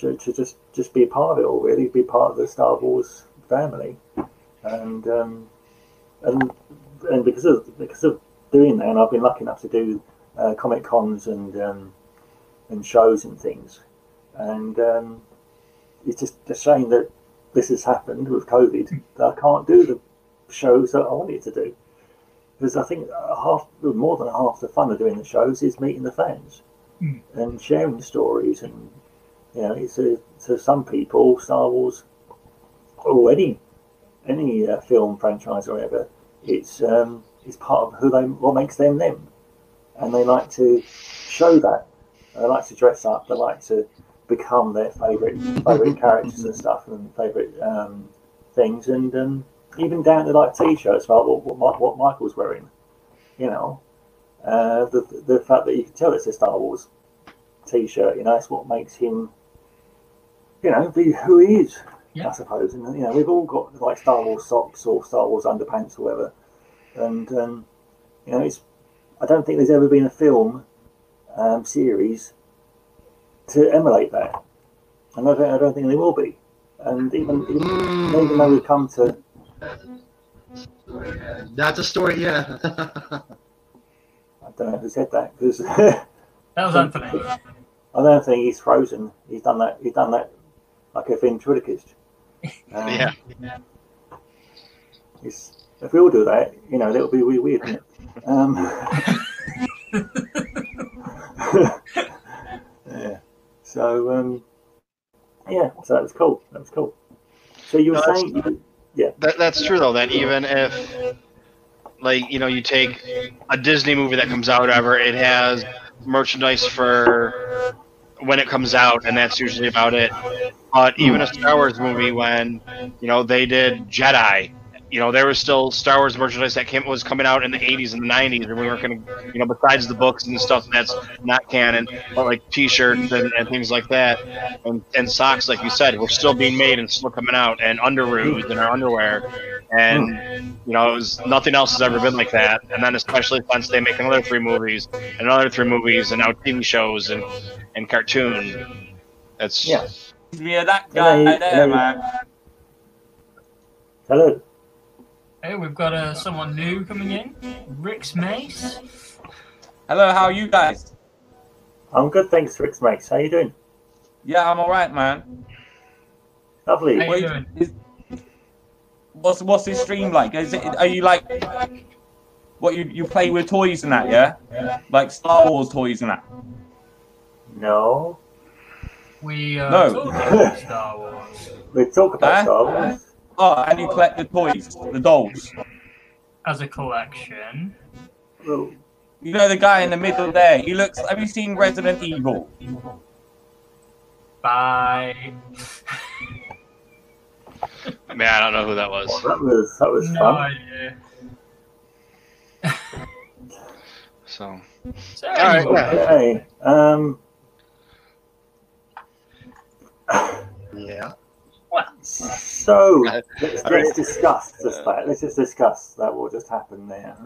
to, to just just be a part of it all really be part of the Star Wars family and um, and and because of because of doing that and I've been lucky enough to do uh, comic cons and um, and shows and things. And um, it's just a shame that this has happened with COVID that I can't do the shows that I wanted to do. Because I think half more than half the fun of doing the shows is meeting the fans Mm. and sharing the stories and you know it's a, to some people Star Wars or any any uh, film franchise or whatever it's um, it's part of who they what makes them them and they like to show that. They like to dress up. They like to become their favorite favorite characters and stuff and favorite um, things. And um, even down to like t-shirts like what, what, what Michael's wearing you know? Uh, the the fact that you can tell it's a Star Wars t-shirt you know it's what makes him you know be who he is Yeah. I suppose. And you know we've all got like Star Wars socks or Star Wars underpants or whatever. And um, you know it's I don't think there's ever been a film um, series to emulate that and I don't, I don't think there will be and even even, even though we've come to That's a story, yeah. I don't know who said that because That was Anthony. I don't think he's frozen. He's done that. He's done that like a ventriloquist. Um, Yeah. It's, if we all do that, you know, that'll be really weird. Wouldn't it? Um, So um, yeah, so that was cool. That was cool. So you were No, saying, That, that's true though. That even if, like, you know, you take a Disney movie that comes out, whatever, it has merchandise for when it comes out, and that's usually about it. But even a Star Wars movie, when you know they did Jedi, you know there was still Star Wars merchandise that came was coming out in the 80s and the 90s, and we weren't going to, you know, besides the books and stuff that's not canon, but like T-shirts and, and things like that, and, and socks, like you said, were still being made and still coming out, and underoos and our underwear, and you know, it was nothing else has ever been like that. And then especially since they make another three movies, and another three movies, and now TV shows and and cartoon. That's yeah. Yeah, that guy there, hello. man. Hello. Hey, we've got uh, someone new coming in. Rick's Mace. Hello, how are you guys? I'm good, thanks, Rick's Mace. How you doing? Yeah, I'm alright, man. Lovely. How you doing? is- what's what's this stream like? Is it are you like what you you play with toys and that, yeah? Like Star Wars toys and that. No. We uh, No. talking about Star Wars We talk about Huh? Star Wars. Oh, and you collect the toys, the dolls. as a collection. Well, You know the guy in the middle there. He looks. Have you seen Resident Evil? Bye. man, I don't know who that was. that was that was No fun. idea. So So, right, anyway, yeah. Okay. Um. Yeah. So let's, let's discuss just that. Let's just discuss that what just happened there.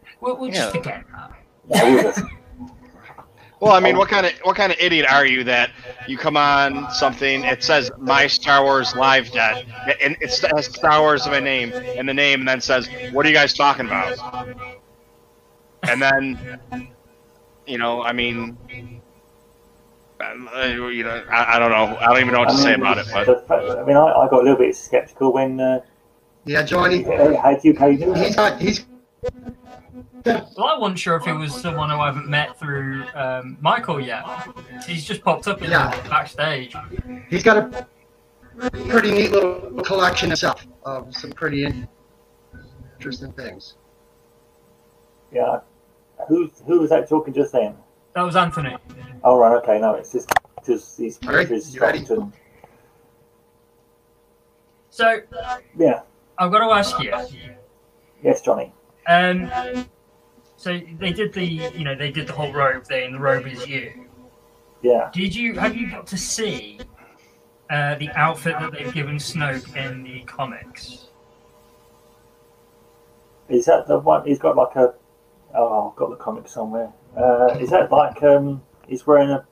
we'll, we'll just Yeah. forget that. yeah, we'll just, Well, I mean, oh. what kind of what kind of idiot are you that you come on something? It says my Star Wars live debt, and it has Star Wars in my name, and the name, and then says, "What are you guys talking about?" And then, you know, I mean, you know, I, I don't know, I don't even know what to say about it, but I mean, I, I got a little bit skeptical when uh, Yeah, Johnny. had you paid He's not. He's. Well, I wasn't sure if it was someone who I haven't met through um, Michael yet. He's just popped up in Yeah. backstage. He's got a pretty neat little collection himself of some pretty interesting things. Yeah. Who who was that talking just then? That was Anthony. Oh right, okay, no, it's just just these All right, pictures you ready? stopped and So yeah. I've got to ask you. Yes, Johnny. Um, so they did the, you know, they did the whole robe thing. The robe is you. Yeah. Did you have you got to see uh, the outfit that they've given Snoke in the comics? Is that the one he's got like a oh I've got the comic somewhere. Uh, is that like um he's wearing a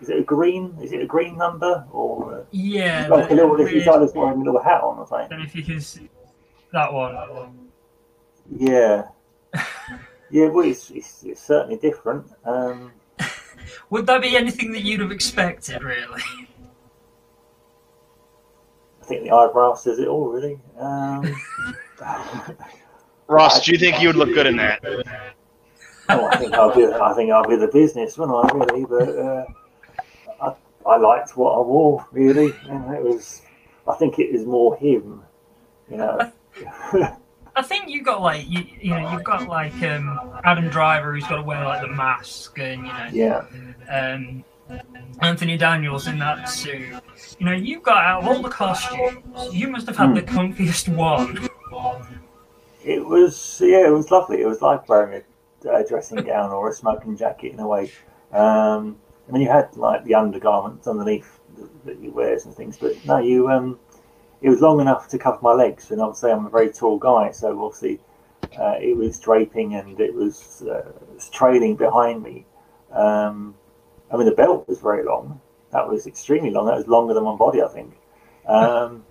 is it a green is it a green number or uh, Yeah. like a the little if weird- he's either wearing a little hat on or something? don't if you can see that one. Yeah. Yeah, well it's, it's, it's certainly different. Um Would that be anything that you'd have expected, really? I think the eyebrow says it all really. Um Ross, do you think you would look good in that? Oh, I think I'll be. I think I'll be the business, wouldn't I? Really, but uh, I, I liked what I wore. Really, and it was. I think it is more him. You know. I think you got like you, you know you've got like um, Adam Driver who's got to wear like the mask and you know yeah. um, Anthony Daniels in that suit. You know you've got out of all the costumes, you must have had the comfiest one. It was. Yeah, it was lovely. It was like wearing a, a dressing gown or a smoking jacket in a way. Um, I mean, you had like the undergarments underneath that, that you wears and things, but no, you. Um, it was long enough to cover my legs, and obviously I'm a very tall guy, so obviously uh, it was draping and it was, uh, it was trailing behind me. Um, I mean, the belt was very long. That was extremely long. That was longer than my body, I think. Um,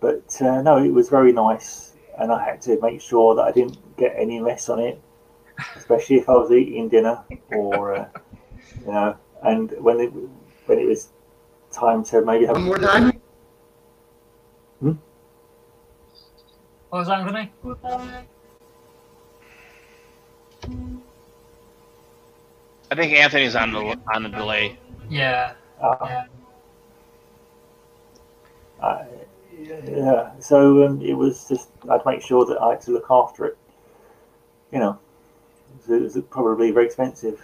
but uh, no, it was very nice, and I had to make sure that I didn't get any mess on it, especially if I was eating dinner or uh, you know. And when it when it was time to maybe have One more time. What was that, Anthony? I think Anthony's on the on the delay. Yeah. Uh, uh, yeah, so um, it was just I'd make sure that I had to look after it. You know, it was, it was probably very expensive.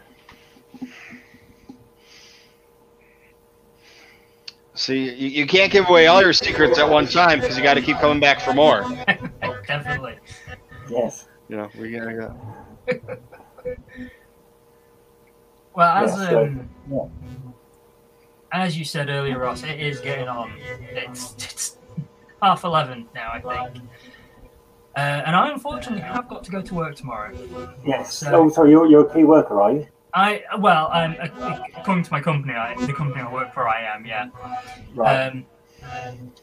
See, you, you can't give away all your secrets at one time because you got to keep coming back for more. Definitely. Yes. You know, we gotta go. Well, as Yeah, so- um, yeah. as you said earlier, Ross, it is getting on. It's, it's half eleven now, I think. Uh, and I unfortunately have got to go to work tomorrow. Yes. So- oh, sorry, you're, you're a key worker, are you? I well, um, uh, according to my company, I, the company I work for, I am, yeah. Right. Um,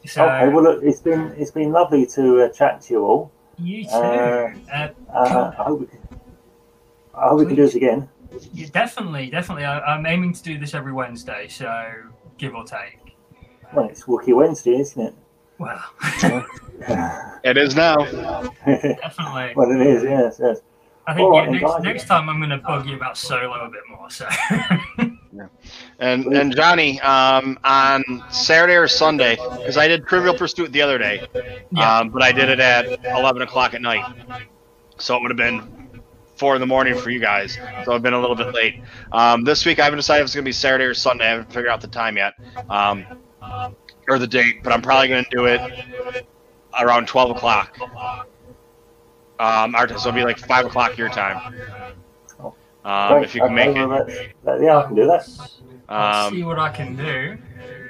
so okay. Well, look, it's been it's been lovely to uh, chat to you all. you too. uh, Uh, Uh, I hope we can, I hope we can do this again. yeah, definitely, definitely. I, I'm aiming to do this every Wednesday, so give or take. Well, it's Wookiee Wednesday, isn't it? Well, It is now. definitely. well, it is. Yes. Yes. I think All yeah, next, next time I'm going to bug you about solo a bit more. So yeah. And and Johnny, um, on Saturday or Sunday, because I did Trivial Pursuit the other day, yeah, um, but I did it at 11 o'clock at night, so it would have been four in the morning for you guys. So I've been a little bit late. Um, this week I haven't decided if it's gonna be Saturday or Sunday. I haven't figured out the time yet, um, or the date, but I'm probably gonna do it around 12 o'clock. Um, our time, so it'll be like five o'clock your time. Um, if you can make it. well, that's- that- yeah, I can do that. I'll Um, see what I can do.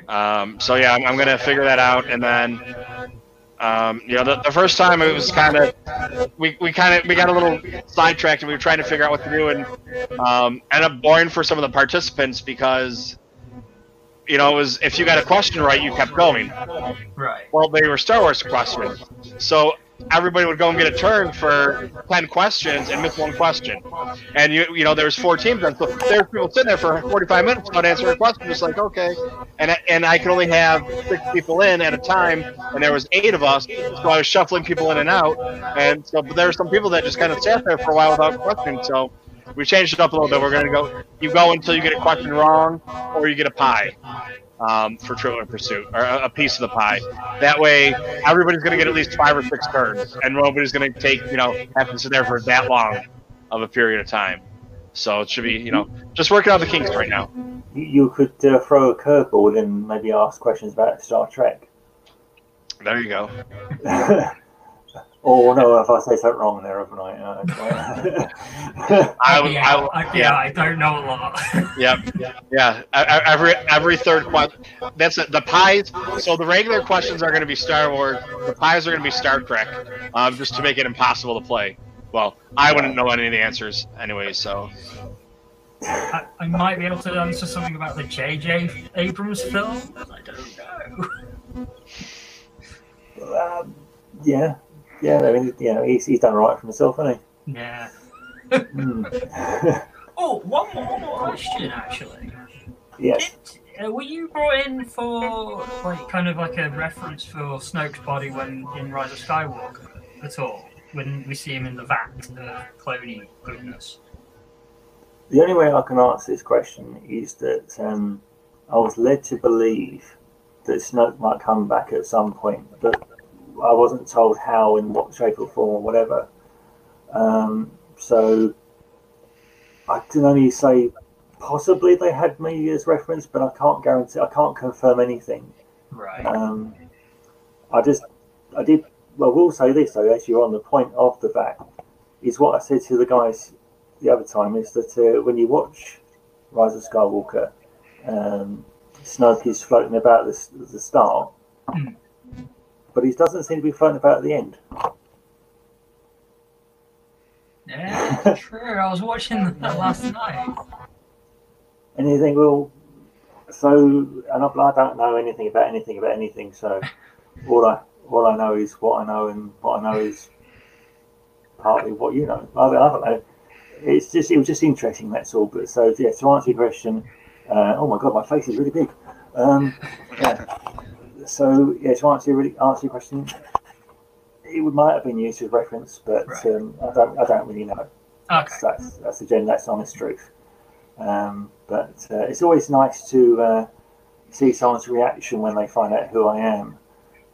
Um, so yeah, I'm, I'm gonna figure that out, and then, um, you know, the, the first time it was kind of, we, we kind of we got a little sidetracked, and we were trying to figure out what to do, and um, ended up boring for some of the participants because, you know, it was if you got a question right, you kept going. Right. Well, they were Star Wars questions, so everybody would go and get a turn for ten questions and miss one question. And you, you know, there was four teams, and so there were people sitting there for 45 minutes without answering a question. Just like, okay, and I- and I could only have six people in at a time, and there was eight of us, so I was shuffling people in and out. And so, but there were some people that just kind of sat there for a while without questioning. So we changed it up a little bit. We're gonna go, you go until you get a question wrong, or you get a pie um, for Trivial Pursuit, or a, a piece of the pie. That way, everybody's going to get at least five or six turns, and nobody's going to take, you know, have to sit there for that long of a period of time. So it should be, you know, just working out the kinks right now. You, you could uh, throw a curveball and maybe ask questions about Star Trek. There you go. or no, if I say something wrong there, haven't I? Uh. I would, yeah, I would, I, yeah, yeah, I don't know a lot. yeah, yeah. Every every third question. That's it. The pies. So the regular questions are going to be Star Wars. The pies are going to be Star Trek, um, just to make it impossible to play. Well, I wouldn't know any of the answers anyway, so I, I might be able to answer something about the J.J. Abrams film. I don't know. um, yeah, yeah. I mean, you know, he's, he's done right for himself, hasn't Yeah. he? Mm. Oh, one more, one more question actually. yes. Did, uh, were you brought in for like kind of like a reference for Snoke's body when in Rise of Skywalker at all? When we see him in the vat of cloney goodness. The only way I can answer this question is that um, I was led to believe that Snoke might come back at some point, but I wasn't told how, in what shape or form, or whatever. Um, so I can only say possibly they had me as reference, but I can't guarantee, I can't confirm anything. Right. Um, I just, I did. Well, we'll say this though, as you're on the point of the back, is what I said to the guys the other time is that uh, when you watch Rise of Skywalker, um, Snoke is floating about the, the start, Hmm. But he doesn't seem to be floating about at the end. Yeah, true. I was watching that last night. Think, well, so, and I, don't know anything about anything about anything, so all I all I know is what I know, and what I know is partly what you know. I, don't- I don't know. It's just it was just interesting. That's all. But so yeah, to answer your question, uh, oh my god, my face is really big. Um, yeah. So yeah, to answer your really answer your question, it might have been used as reference, but Right. um, I don't I don't really know. Okay. That's that's, that's the gen that's honest truth. Um, but uh, it's always nice to uh, see someone's reaction when they find out who I am.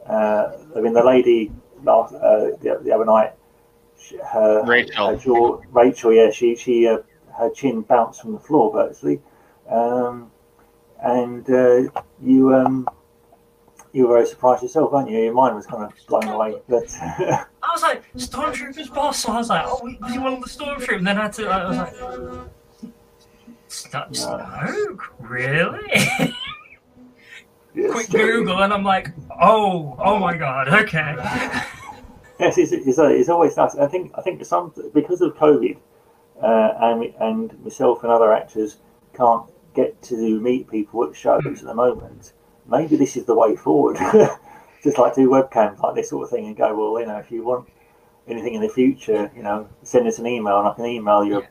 Uh, I mean, the lady last uh, the, the other night, she- her Rachel. her jaw, Rachel, yeah, she she uh, her chin bounced from the floor virtually, um, and uh, you um, you were very surprised yourself, weren't you? Your mind was kind of blown away. But I was like, Stormtroopers boss. So I was like, oh, was he one of the Stormtroopers? And then I had to, I was like, Sno- Snoke? Really? Quick Google, and I'm like, oh, oh my god, okay. Yes, it's, it's, uh, it's always nice. I think I think some because of COVID, uh, and and myself and other actors can't get to meet people at shows at the moment. Maybe this is the way forward. Just like do webcams like this sort of thing and go, well, you know, if you want anything in the future, you know, send us an email and I can email your Yeah.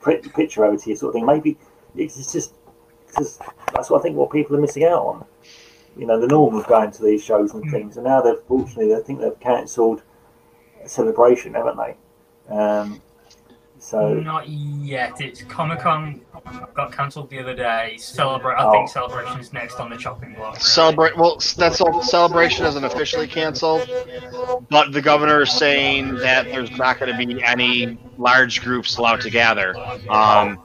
pri- picture over to you, sort of thing. Maybe it's it's just because that's what I think what people are missing out on. You know, the norm of going to these shows and Mm. things, and now they've fortunately, I think they've cancelled celebration, haven't they? Um, so Not yet. It's Comic Con got cancelled the other day. Celebrate. I Oh. think Celebration's next on the chopping block. really. Celebrate. Well, that's all. Celebration isn't officially canceled, but the governor is saying that there's not going to be any large groups allowed to gather. Um,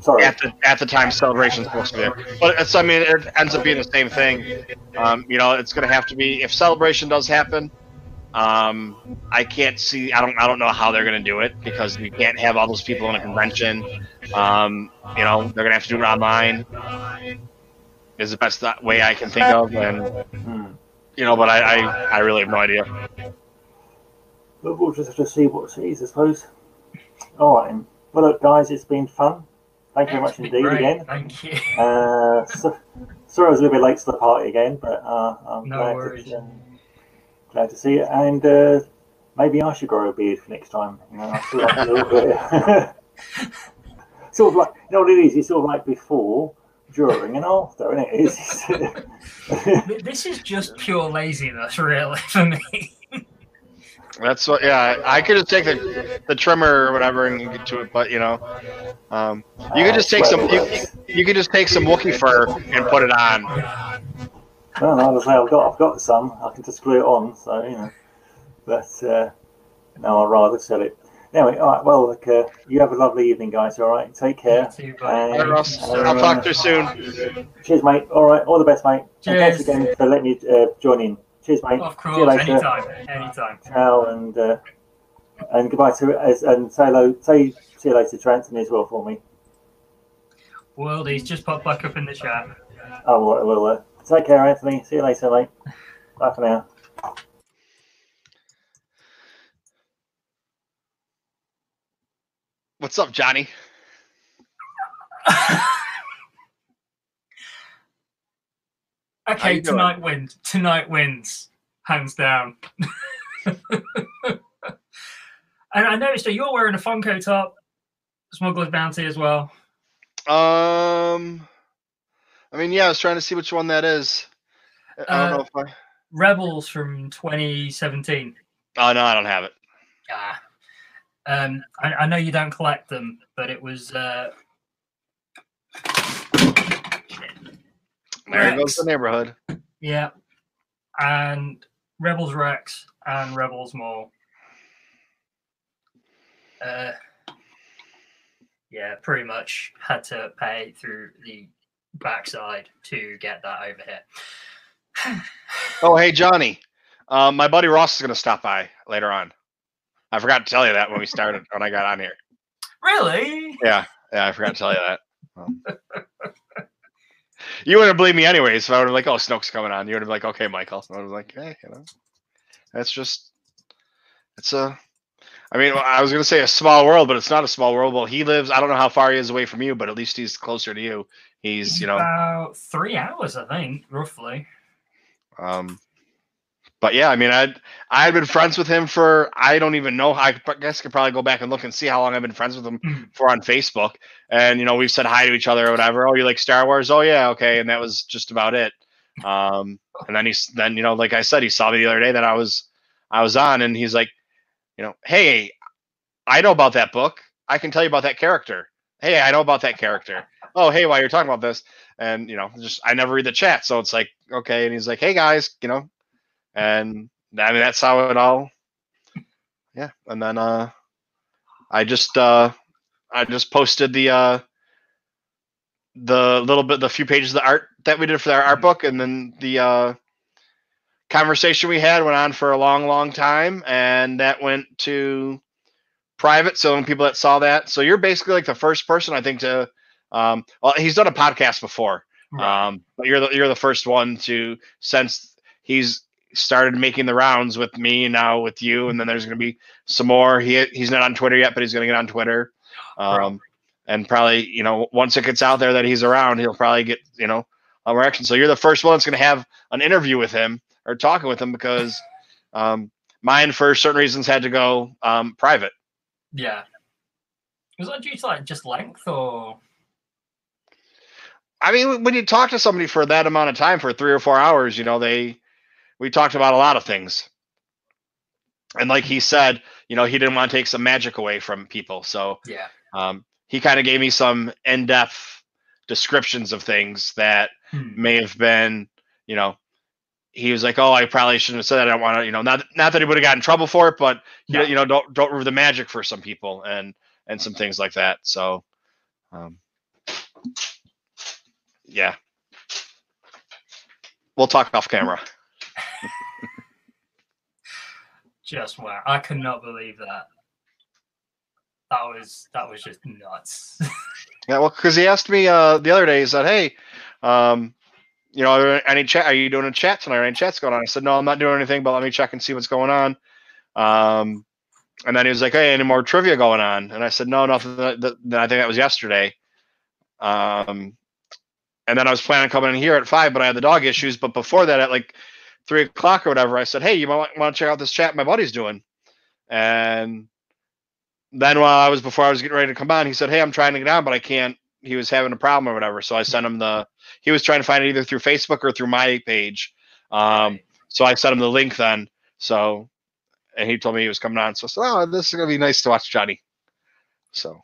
sorry, at the at the time celebration's supposed to be there. But it's I mean it ends up being the same thing. Um, you know, it's gonna have to be if celebration does happen. Um, I can't see. I don't. I don't know how they're gonna do it because you can't have all those people in a convention. Um, you know, they're gonna have to do it online. Is the best that way I can think of, and you know, but I I, I really have no idea. But we'll just have to see what it sees, I suppose. All right. then. Well, look, guys, it's been fun. Thank you very much indeed great, again. Thank you. Uh, so, sorry I was a little bit late to the party again, but uh, I'm No glad, worries. to, um, glad to see it. And uh, maybe I should grow a beard for next time. You know, I feel like a little bit. sort of like, you know what it is? It's sort of like before, during, and after, isn't it? It's, Th- This is just pure laziness, really, for me. That's what. Yeah, I could just take the the trimmer or whatever and get to it, but you know, um, you could just take some. You, you could just take some Wookiee fur and put it on. No, no, as I say, I've got, I've got some. I can just glue it on, so you know. But uh, no, I'd rather sell it. Anyway, all right. Well, look, uh, you have a lovely evening, guys. All right, take care. You. And, All right, Ross. uh, I'll talk to you soon. Cheers, mate. All right, all the best, mate. And thanks Cheers. again for letting me uh, join in. Cheers, mate. Of See you course, later. anytime, anytime. Ciao, and uh, and goodbye to as and say hello. Say see you later to Anthony as well for me. Worldies just popped back up in the chat. Oh, well, well uh, take care, Anthony. See you later, mate. Bye for now. What's up, Johnny? Okay, you doing? tonight wins. Tonight wins, hands down. and I noticed that you're wearing a Funko top, Smuggler's Bounty as well. Um, I mean, yeah, I was trying to see which one that is. I don't Uh, know if I. Rebels from 2017. Oh no, I don't have it. Ah. Um, I, I know you don't collect them, but it was uh, There Rex. goes the neighborhood. yeah, and Rebels Rex and Rebels Maul. Uh, yeah, pretty much had to pay through the backside to get that over here. Oh, hey, Johnny. Um, my buddy Ross is gonna stop by later on. I forgot to tell you that when we started when I got on here. really? Yeah, yeah, I forgot to tell you that. Um, you wouldn't believe me anyways. So I would have like, oh, Snoke's coming on. You would have been like, okay, Michael. So I was like, hey, you know, that's just, it's a. I mean, I was gonna say a small world, but it's not a small world. Well, he lives. I don't know how far he is away from you, but at least he's closer to you. He's, you know, about three hours, I think, roughly. Um, but yeah, I mean, I'd I had been friends with him for I don't even know. I guess I could probably go back and look and see how long I've been friends with him Mhm. for on Facebook. And you know, we've said hi to each other or whatever. Oh, you like Star Wars? Oh yeah, okay. And that was just about it. Um, and then he's then you know, like I said, he saw me the other day that I was I was on, and he's like, you know, hey, I know about that book. I can tell you about that character. Hey, I know about that character. Oh hey, while you're talking about this, and you know, just I never read the chat, so it's like okay, and he's like, hey guys, you know, and I mean that's how it all, yeah, and then uh, I just uh, I just posted the uh, the little bit, the few pages of the art that we did for our art book, and then the uh, conversation we had went on for a long, long time, and that went to private. So people that saw that, so you're basically like the first person I think to. Um, well, he's done a podcast before, Right. um, but you're the you're the first one to since he's started making the rounds with me now with you, and then there's going to be some more. He he's not on Twitter yet, but he's going to get on Twitter. Um, and probably you know once it gets out there that he's around, he'll probably get you know a reaction. So you're the first one that's going to have an interview with him or talking with him because um, mine for certain reasons had to go um, private. yeah. Was that due to like just length or? I mean, when you talk to somebody for that amount of time, for three or four hours, you know, they we talked about a lot of things. And like he said, you know, he didn't want to take some magic away from people. So Yeah. um, he kind of gave me some in-depth descriptions of things that Hmm. may have been, you know, he was like, "Oh, I probably shouldn't have said that. I don't want to, you know, not not that he would have gotten in trouble for it, but you, No. know, you know, don't don't ruin the magic for some people and and some things like that." So, um, yeah, we'll talk off camera. Just wow. I could not believe that. That was that was just nuts. Yeah, well, because he asked me uh, the other day, he said, "Hey, um, you know, are there any chat? Are you doing a chat tonight? Are any chats going on?" I said, "No, I'm not doing anything, but let me check and see what's going on." Um, and then he was like, "Hey, any more trivia going on?" And I said, "No, nothing." That, that, I think that was yesterday. Um, and then I was planning on coming in here at five, but I had the dog issues. But before that, at like three o'clock or whatever, I said, "Hey, you might want to check out this chat my buddy's doing." And then while I was before I was getting ready to come on, he said, "Hey, I'm trying to get on, but I can't." He was having a problem or whatever, so I sent him the. He was trying to find it either through Facebook or through my page. Um, so I sent him the link then. So, and he told me he was coming on. So I said, "Oh, this is gonna be nice to watch Johnny." So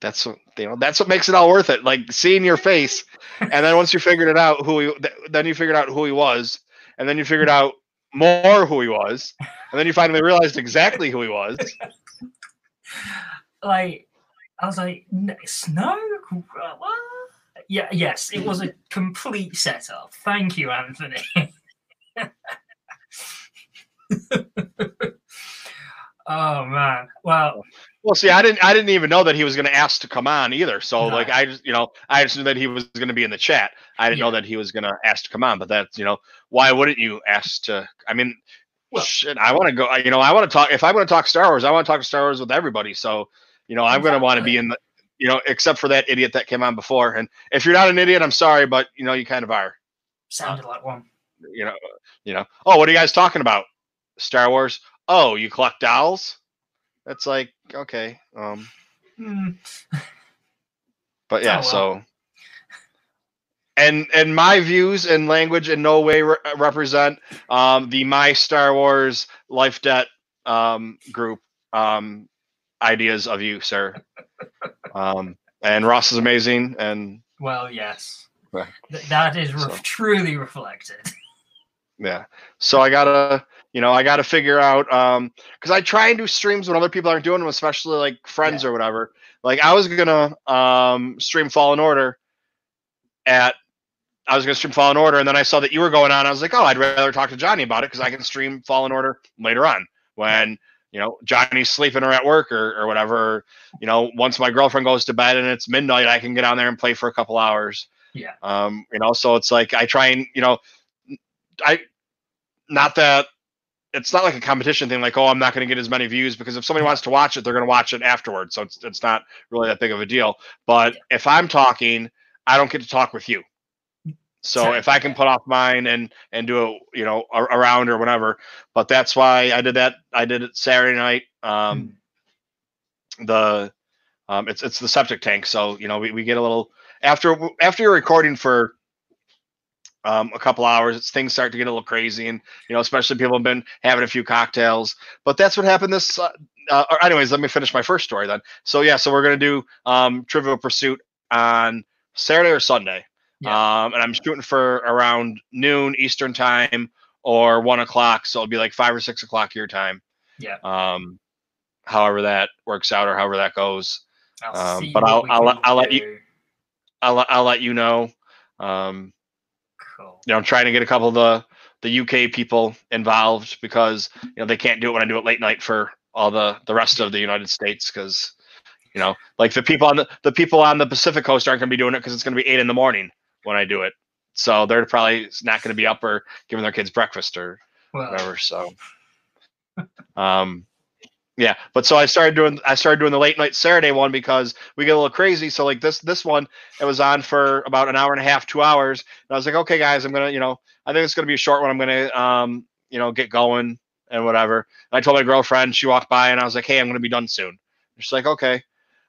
that's what you know. That's what makes it all worth it. Like seeing your face, and then once you figured it out who he, th- then you figured out who he was, and then you figured out more who he was, and then you finally realized exactly who he was. like I was like, "N- Snow? Yeah, yes, it was a complete setup. Thank you, Anthony. oh man. Well, Well, see, I didn't, I didn't even know that he was going to ask to come on either. So, No. like, I just, you know, I just knew that he was going to be in the chat. I didn't know that he was going to ask to come on. But that's, you know, why wouldn't you ask to? I mean, Well- shit, I want to go. You know, I want to talk. If I want to talk Star Wars, I want to talk Star Wars with everybody. So, you know, I'm going to want to be in the, you know, except for that idiot that came on before. And if you're not an idiot, I'm sorry, but you know, you kind of are. sounded like one. You know, you know. Oh, what are you guys talking about? Star Wars. Oh, you collect dolls? That's like okay. Um, Hmm. but yeah Oh, well. so and and my views and language in no way re- represent um the my star wars life debt um group um ideas of you sir um and ross is amazing and Well, yes. Th- that is re- So. truly reflected. yeah. So i gotta you know i gotta figure out um because i try and do streams when other people aren't doing them especially like friends or whatever. Like i was gonna um stream fallen order at i was gonna stream fallen order and then i saw that you were going on. I was like oh i'd rather talk to johnny about it because i can stream fallen order later on when you know johnny's sleeping or at work or, or whatever. You know once my girlfriend goes to bed and it's midnight i can get on there and play for a couple hours. Yeah. um you know so it's like i try and you know I not that it's not like a competition thing like oh I'm not going to get as many views because if somebody wants to watch it they're going to watch it afterwards so it's it's not really that big of a deal. But if I'm talking I don't get to talk with you. So if I can put off mine and and do a you know a- around or whatever but that's why I did that I did it Saturday night um the um it's it's the septic tank so you know we, we get a little after after you're recording for um, a couple hours, it's, things start to get a little crazy, and you know, especially people have been having a few cocktails. But that's what happened this. Uh, uh, anyways, let me finish my first story then. So yeah, so we're gonna do um, Trivial Pursuit on Saturday or Sunday. Yeah. Um, and I'm shooting for around noon Eastern time or one o'clock. So it'll be like five or six o'clock your time. Yeah. Um, however that works out or however that goes. I'll um, see but I'll- I'll let- I'll let you- I'll, I'll let you know. Um, You know, I'm trying to get a couple of the the UK people involved because you know they can't do it when I do it late night for all the the rest of the United States because you know like the people on the the people on the Pacific coast aren't going to be doing it because it's going to be eight in the morning when I do it. So they're probably not going to be up or giving their kids breakfast or Well, whatever. So, um, yeah. But so I started doing I started doing the late night Saturday one because we get a little crazy. So like this this one, it was on for about an hour and a half, two hours. And I was like, okay, guys, I'm gonna you know I think it's gonna be a short one. I'm gonna um you know get going and whatever. And I told my girlfriend. She walked by and I was like, hey, I'm gonna be done soon. She's like, okay.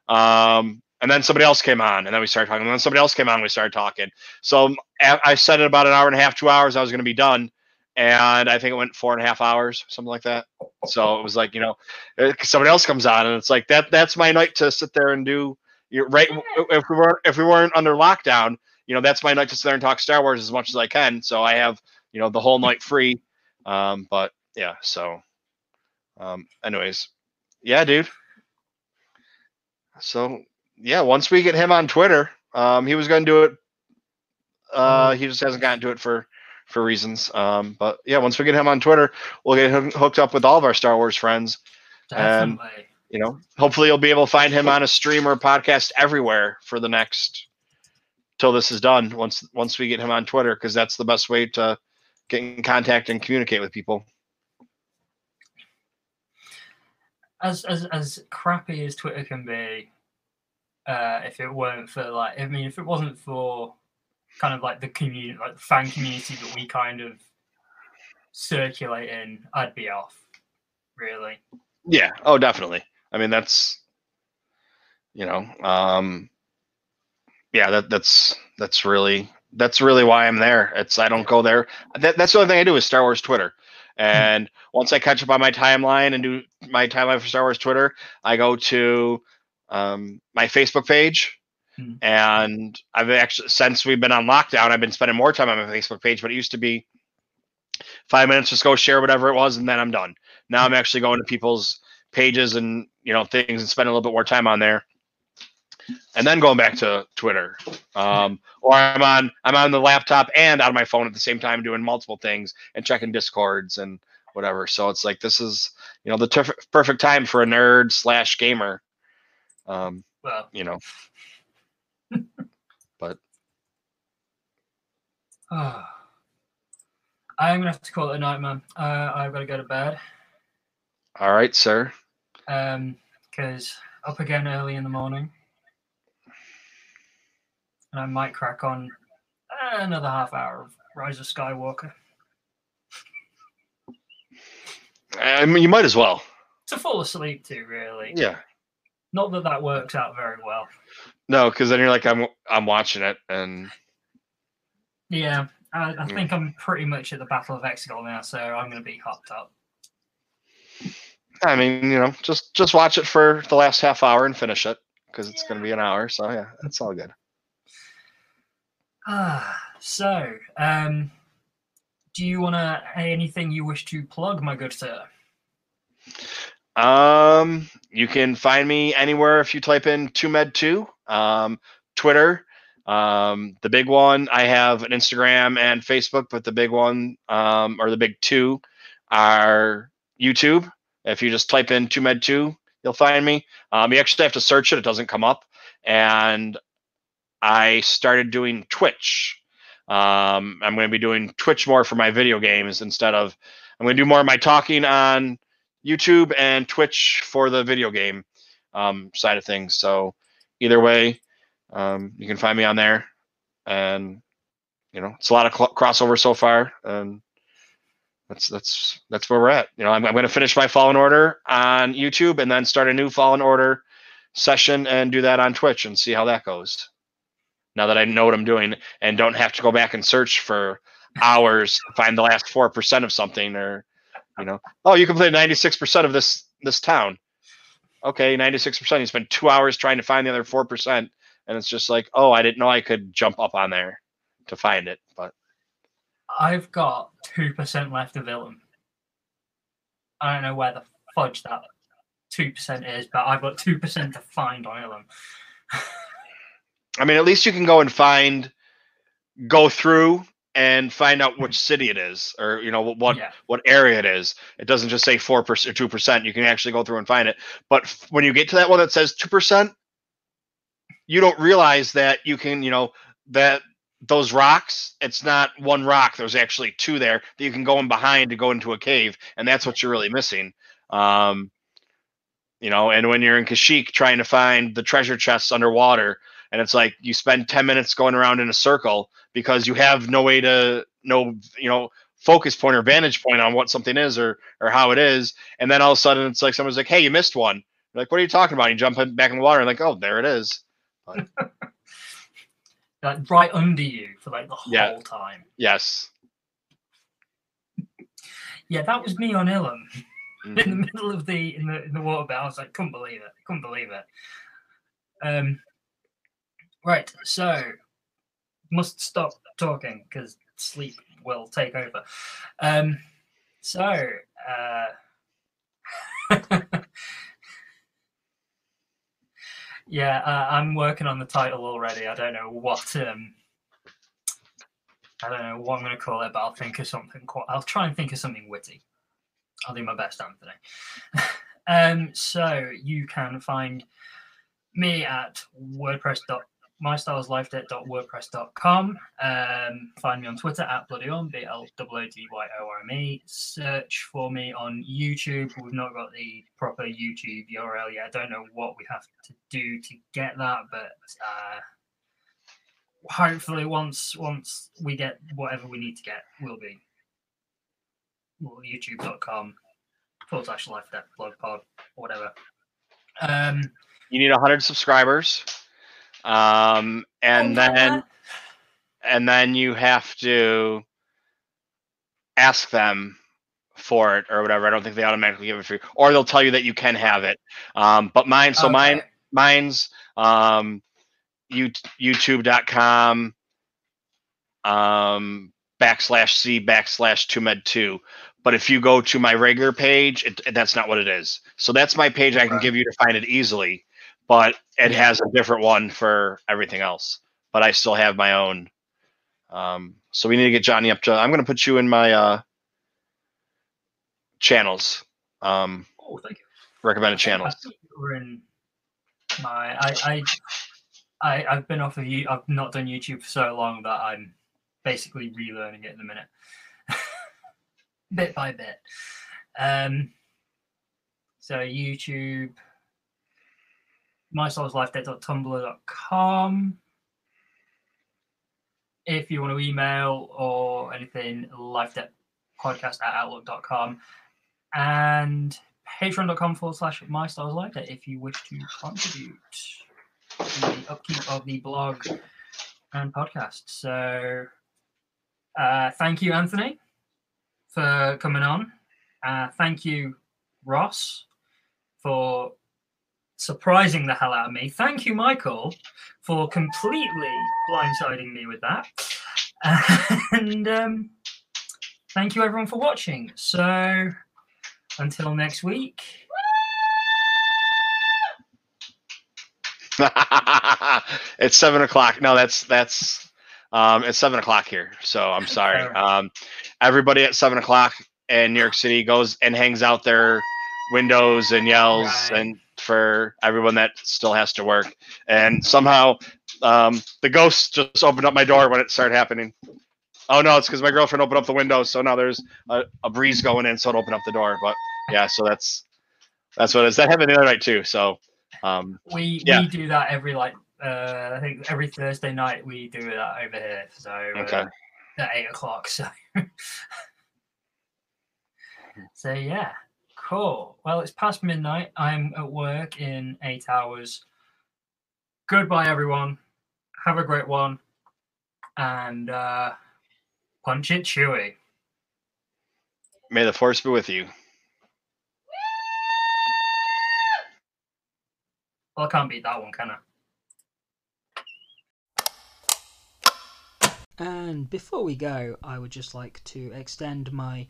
Um, and then somebody else came on, and then we started talking. And then somebody else came on, and we started talking. So I said in about an hour and a half, two hours, I was to be done, and I think it went four and a half hours, something like that. So it was like you know, somebody else comes on, and it's like that. That's my night to sit there and do. You're right. If we weren't if we weren't under lockdown, you know, that's my night to sit there and talk Star Wars as much as I can. So I have you know the whole night free. Um, but yeah, so um, anyways, yeah, dude. So yeah, once we get him on Twitter, um, he was going to do it. Uh, he just hasn't gotten to it for for reasons. Um, but yeah, once we get him on Twitter, we'll get him hooked up with all of our Star Wars friends. And- You know, hopefully you'll be able to find him on a stream or a podcast everywhere for the next till this is done. Once once we get him on Twitter, because that's the best way to get in contact and communicate with people. as as as crappy as Twitter can be, uh, if it weren't for like, I mean, if it wasn't for kind of like the community, like the fan community that we kind of circulate in, I'd be off. Really, Yeah. Oh, definitely. I mean, that's you know, um, yeah, that that's that's really that's really why I'm there. It's I don't go there. That, that's the only thing I do is Star Wars Twitter. And once I catch up on my timeline and do my timeline for Star Wars Twitter, I go to um, my Facebook page. Hmm. And I've actually since we've been on lockdown, I've been spending more time on my Facebook page. But it used to be five minutes, just go share whatever it was, and then I'm done. Now I'm actually going to people's pages and you know things and spending a little bit more time on there and then going back to twitter um, or i'm on i'm on the laptop and on my phone at the same time doing multiple things and checking discords and whatever so it's like this is you know the terf- perfect time for a nerd slash gamer um, well, you know oh. I'm gonna have to call it a night, man. Uh, I've got to go to bed. all right sir Um, because up again early in the morning, and I might crack on another half hour of Rise of Skywalker. i mean you might as well to fall asleep to, really. yeah Not that that works out very well. no because then you're like i'm i'm watching it and Yeah, I, I think I'm pretty much at the Battle of Exegol now, so I'm going to be hopped up. i mean you know just just watch it for the last half hour and finish it because it's going to be an hour so yeah it's all good Ah, so, um, do you want to anything you wish to plug, my good sir? Um, you can find me anywhere if you type in TooMedToo, um, Twitter. Um, the big one, I have an Instagram and Facebook, but the big one, um, or the big two, are YouTube. If you just type in TooMedToo, you'll find me. Um, you actually have to search it; it doesn't come up. And I started doing Twitch. Um, I'm going to be doing Twitch more for my video games instead of. I'm going to do more of my talking on YouTube and Twitch for the video game um, side of things. So either way, um, you can find me on there, and you know it's a lot of cl- crossover so far, and that's that's that's where we're at. You know, I'm, I'm going to finish my Fallen Order on YouTube and then start a new Fallen Order session and do that on Twitch and see how that goes. Now that I know what I'm doing and don't have to go back and search for hours to find the last four percent of something or you know oh you can play 96% of this this town okay 96% you spend two hours trying to find the other 4% and it's just like, oh, I didn't know I could jump up on there to find it. But I've got two percent left of Ilum. I don't know where the fudge that two percent is, but I've got two percent to find on Ilum. I mean, at least you can go and find, go through and find out which city it is, or you know what yeah, what area it is. It doesn't just say four percent or two percent. You can actually go through and find it. But when you get to that one that says two percent, you don't realize that you can, you know, that those rocks. It's not one rock. There's actually two there that you can go in behind to go into a cave, and that's what you're really missing. Um, you know, and when you're in Kashyyyk trying to find the treasure chests underwater, and it's like you spend 10 minutes going around in a circle because you have no way to no you know focus point or vantage point on what something is or or how it is and then all of a sudden it's like someone's like hey you missed one You're like what are you talking about you jump back in the water and like oh there it is like right under you for like the whole Yeah. time. yes Yeah, that was me on Ilum in the Mhm. middle of the in the in the water bed. I was like, couldn't believe it, couldn't believe it. Um, right, so must stop talking because sleep will take over. Um, so uh, yeah, uh, I'm working on the title already. I don't know what um, I don't know what I'm going to call it, but I'll think of something. Quite, I'll try and think of something witty. I'll do my best, Anthony. um, so you can find me at WordPress myStarWarsLifeDebt.wordpress.com. Um, find me on Twitter at BloodyOrme, B L O O D Y O R M E. Search for me on YouTube. We've not got the proper YouTube URL yet. I don't know what we have to do to get that, but uh, hopefully once once we get whatever we need to get, we'll be well, youtube.com forward slash life debt blog pod or whatever. Um, you need 100 subscribers um and oh, then and then you have to ask them for it or whatever. I don't think they automatically give it for you, or they'll tell you that you can have it. Um, but mine, so mine, mine's um, you, YouTube.com um, backslash c backslash two med two. But if you go to my regular page, it, that's not what it is. So that's my page I can give you to find it easily, but it has a different one for everything else. But I still have my own. Um, so we need to get Johnny up to. I'm going to put you in my uh, channels, um, Oh, thank you. recommended channels. you in my I I I I've been off of you. I've not done YouTube for so long that I'm basically relearning it in a minute, bit by bit. Um. So YouTube, mystarwarslifedebt.tumblr.com. If you want to email or anything, lifedebtpodcast at outlook.com. And patreon.com forward slash my stars like that if you wish to contribute to the upkeep of the blog and podcast. So uh, thank you, Anthony, for coming on. Uh, thank you, Ross, for surprising the hell out of me. Thank you, Michael, for completely blindsiding me with that. And um, thank you, everyone, for watching. So until next week. it's seven o'clock. No, that's that's um, it's seven o'clock here. So I'm sorry. Um, everybody at seven o'clock in New York City goes and hangs out their windows and yells Right. and for everyone that still has to work. And somehow um, the ghost just opened up my door when it started happening. Oh no, it's because my girlfriend opened up the window, so now there's a, a breeze going in, so it opened up the door. But yeah, so that's that's what it is. That happened the other night too. So um, We Yeah. we do that every like uh, I think every Thursday night we do that over here. So uh, Okay. at eight o'clock. So so yeah, cool. Well, it's past midnight. I'm at work in eight hours. Goodbye, everyone. Have a great one, and uh, punch it, Chewie. may the force be with you. Well, I can't beat that one, can I? And before we go, I would just like to extend my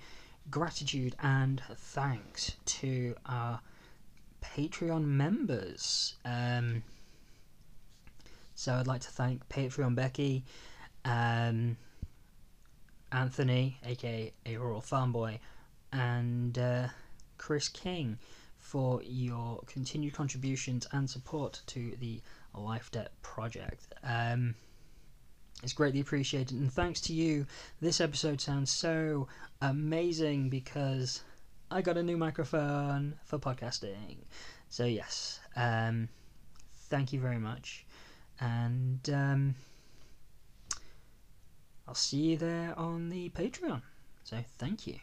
gratitude and thanks to our Patreon members. Um, so I'd like to thank Patreon Becky, um, Anthony, aka a rural farm boy, and uh, Chris King for your continued contributions and support to the Life Debt Project. Um, it's greatly appreciated, and thanks to you, this episode sounds so amazing because I got a new microphone for podcasting. So yes, um, thank you very much, and um, I'll see you there on the Patreon. So thank you.